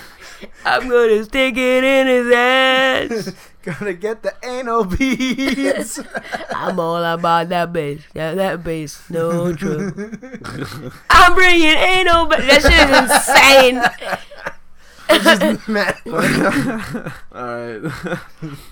I'm gonna stick it in his ass. Gonna get the anal beads. (laughs) I'm all about that bass, Yeah, that bass, no trouble. (laughs) I'm bringing anal back. That shit is insane. Man, (laughs) All right.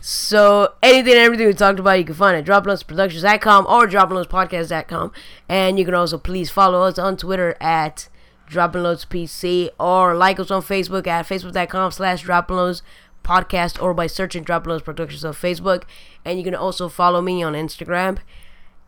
So anything and everything we talked about, you can find at droploadsproductions.com or droploadspodcast.com. And you can also please follow us on Twitter at droploadspc or like us on Facebook at facebook.com slash droploadspodcast or by searching droploads productions on Facebook. And you can also follow me on Instagram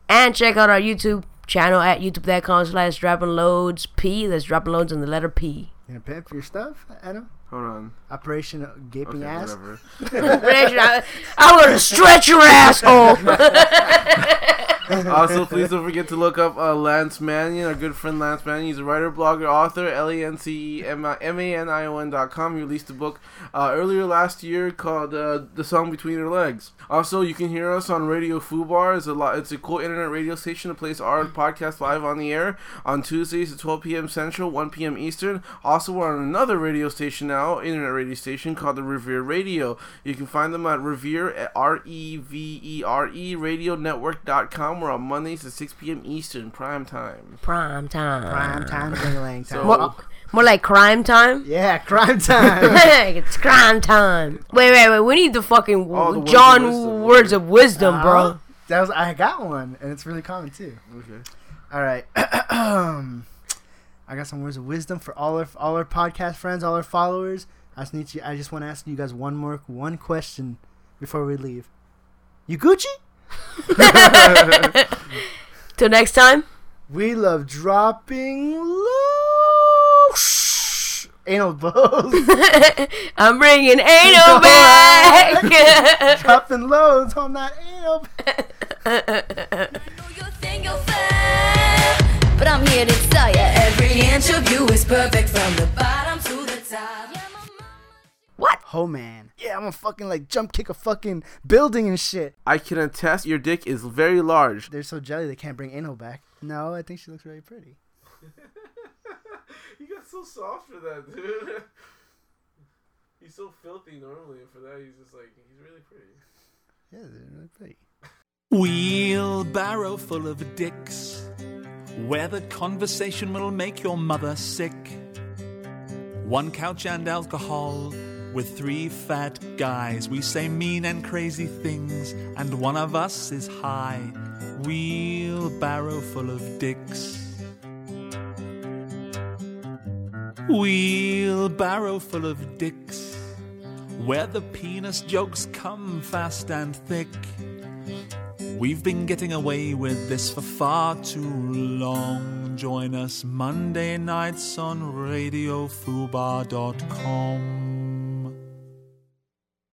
and check out our YouTube channel at youtube.com slash dropping loads P. That's droploads and the letter P. you gonna pimp your stuff, Adam? Hold on. Operation uh, Gaping Okay, Ass. whatever. (laughs) (laughs) I- I'm gonna stretch your asshole. (laughs) also, please don't forget to look up uh, Lance Mannion, our good friend Lance Mannion. He's a writer, blogger, author. L A N C E M A N I O N dot com. He released a book uh, earlier last year called uh, "The Song Between Your Legs." Also, you can hear us on Radio Fubar. It's a lot. It's a cool internet radio station that plays our podcast live on the air on Tuesdays at 12 p.m. Central, 1 p.m. Eastern. Also, we're on another radio station now, internet radio station called the Revere Radio. You can find them at Revere R E V E R E Radio Network.com. We're on Mondays at 6 p.m. Eastern, prime time. Prime time. Prime time, ding time. So- More, more like crime time. (laughs) yeah, crime time. (laughs) it's crime time. Wait, wait, wait. We need the fucking Oh, the words of John wisdom. words of wisdom, Uh-huh. bro. That was I got one, and it's really common too. Okay. All right. (clears throat) I got some words of wisdom for all our all our podcast friends, all our followers. I just need you. I just want to ask you guys one more one question before we leave. You Gucci? (laughs) Till next time. We love dropping low anal blows, (laughs) I'm bringing anal (laughs) back. dropping loads on that anal. You think you're fair, but I'm here to tell you every inch of you is perfect from the bottom what? Oh man, yeah, I'm gonna fucking like jump kick a fucking building and shit. I can attest your dick is very large. They're so jelly they can't bring anal back. No, I think she looks really pretty. (laughs) You got so soft for that, dude. (laughs) He's so filthy normally, and for that, he's just like, he's really pretty. Yeah, they're really pretty. Wheelbarrow full of dicks, where the conversation will make your mother sick. One couch and alcohol, with three fat guys. We say mean and crazy things, and one of us is high. Wheelbarrow full of dicks. Wheelbarrow full of dicks, where the penis jokes come fast and thick. We've been getting away with this for far too long. Join us Monday nights on RadioFubar.com.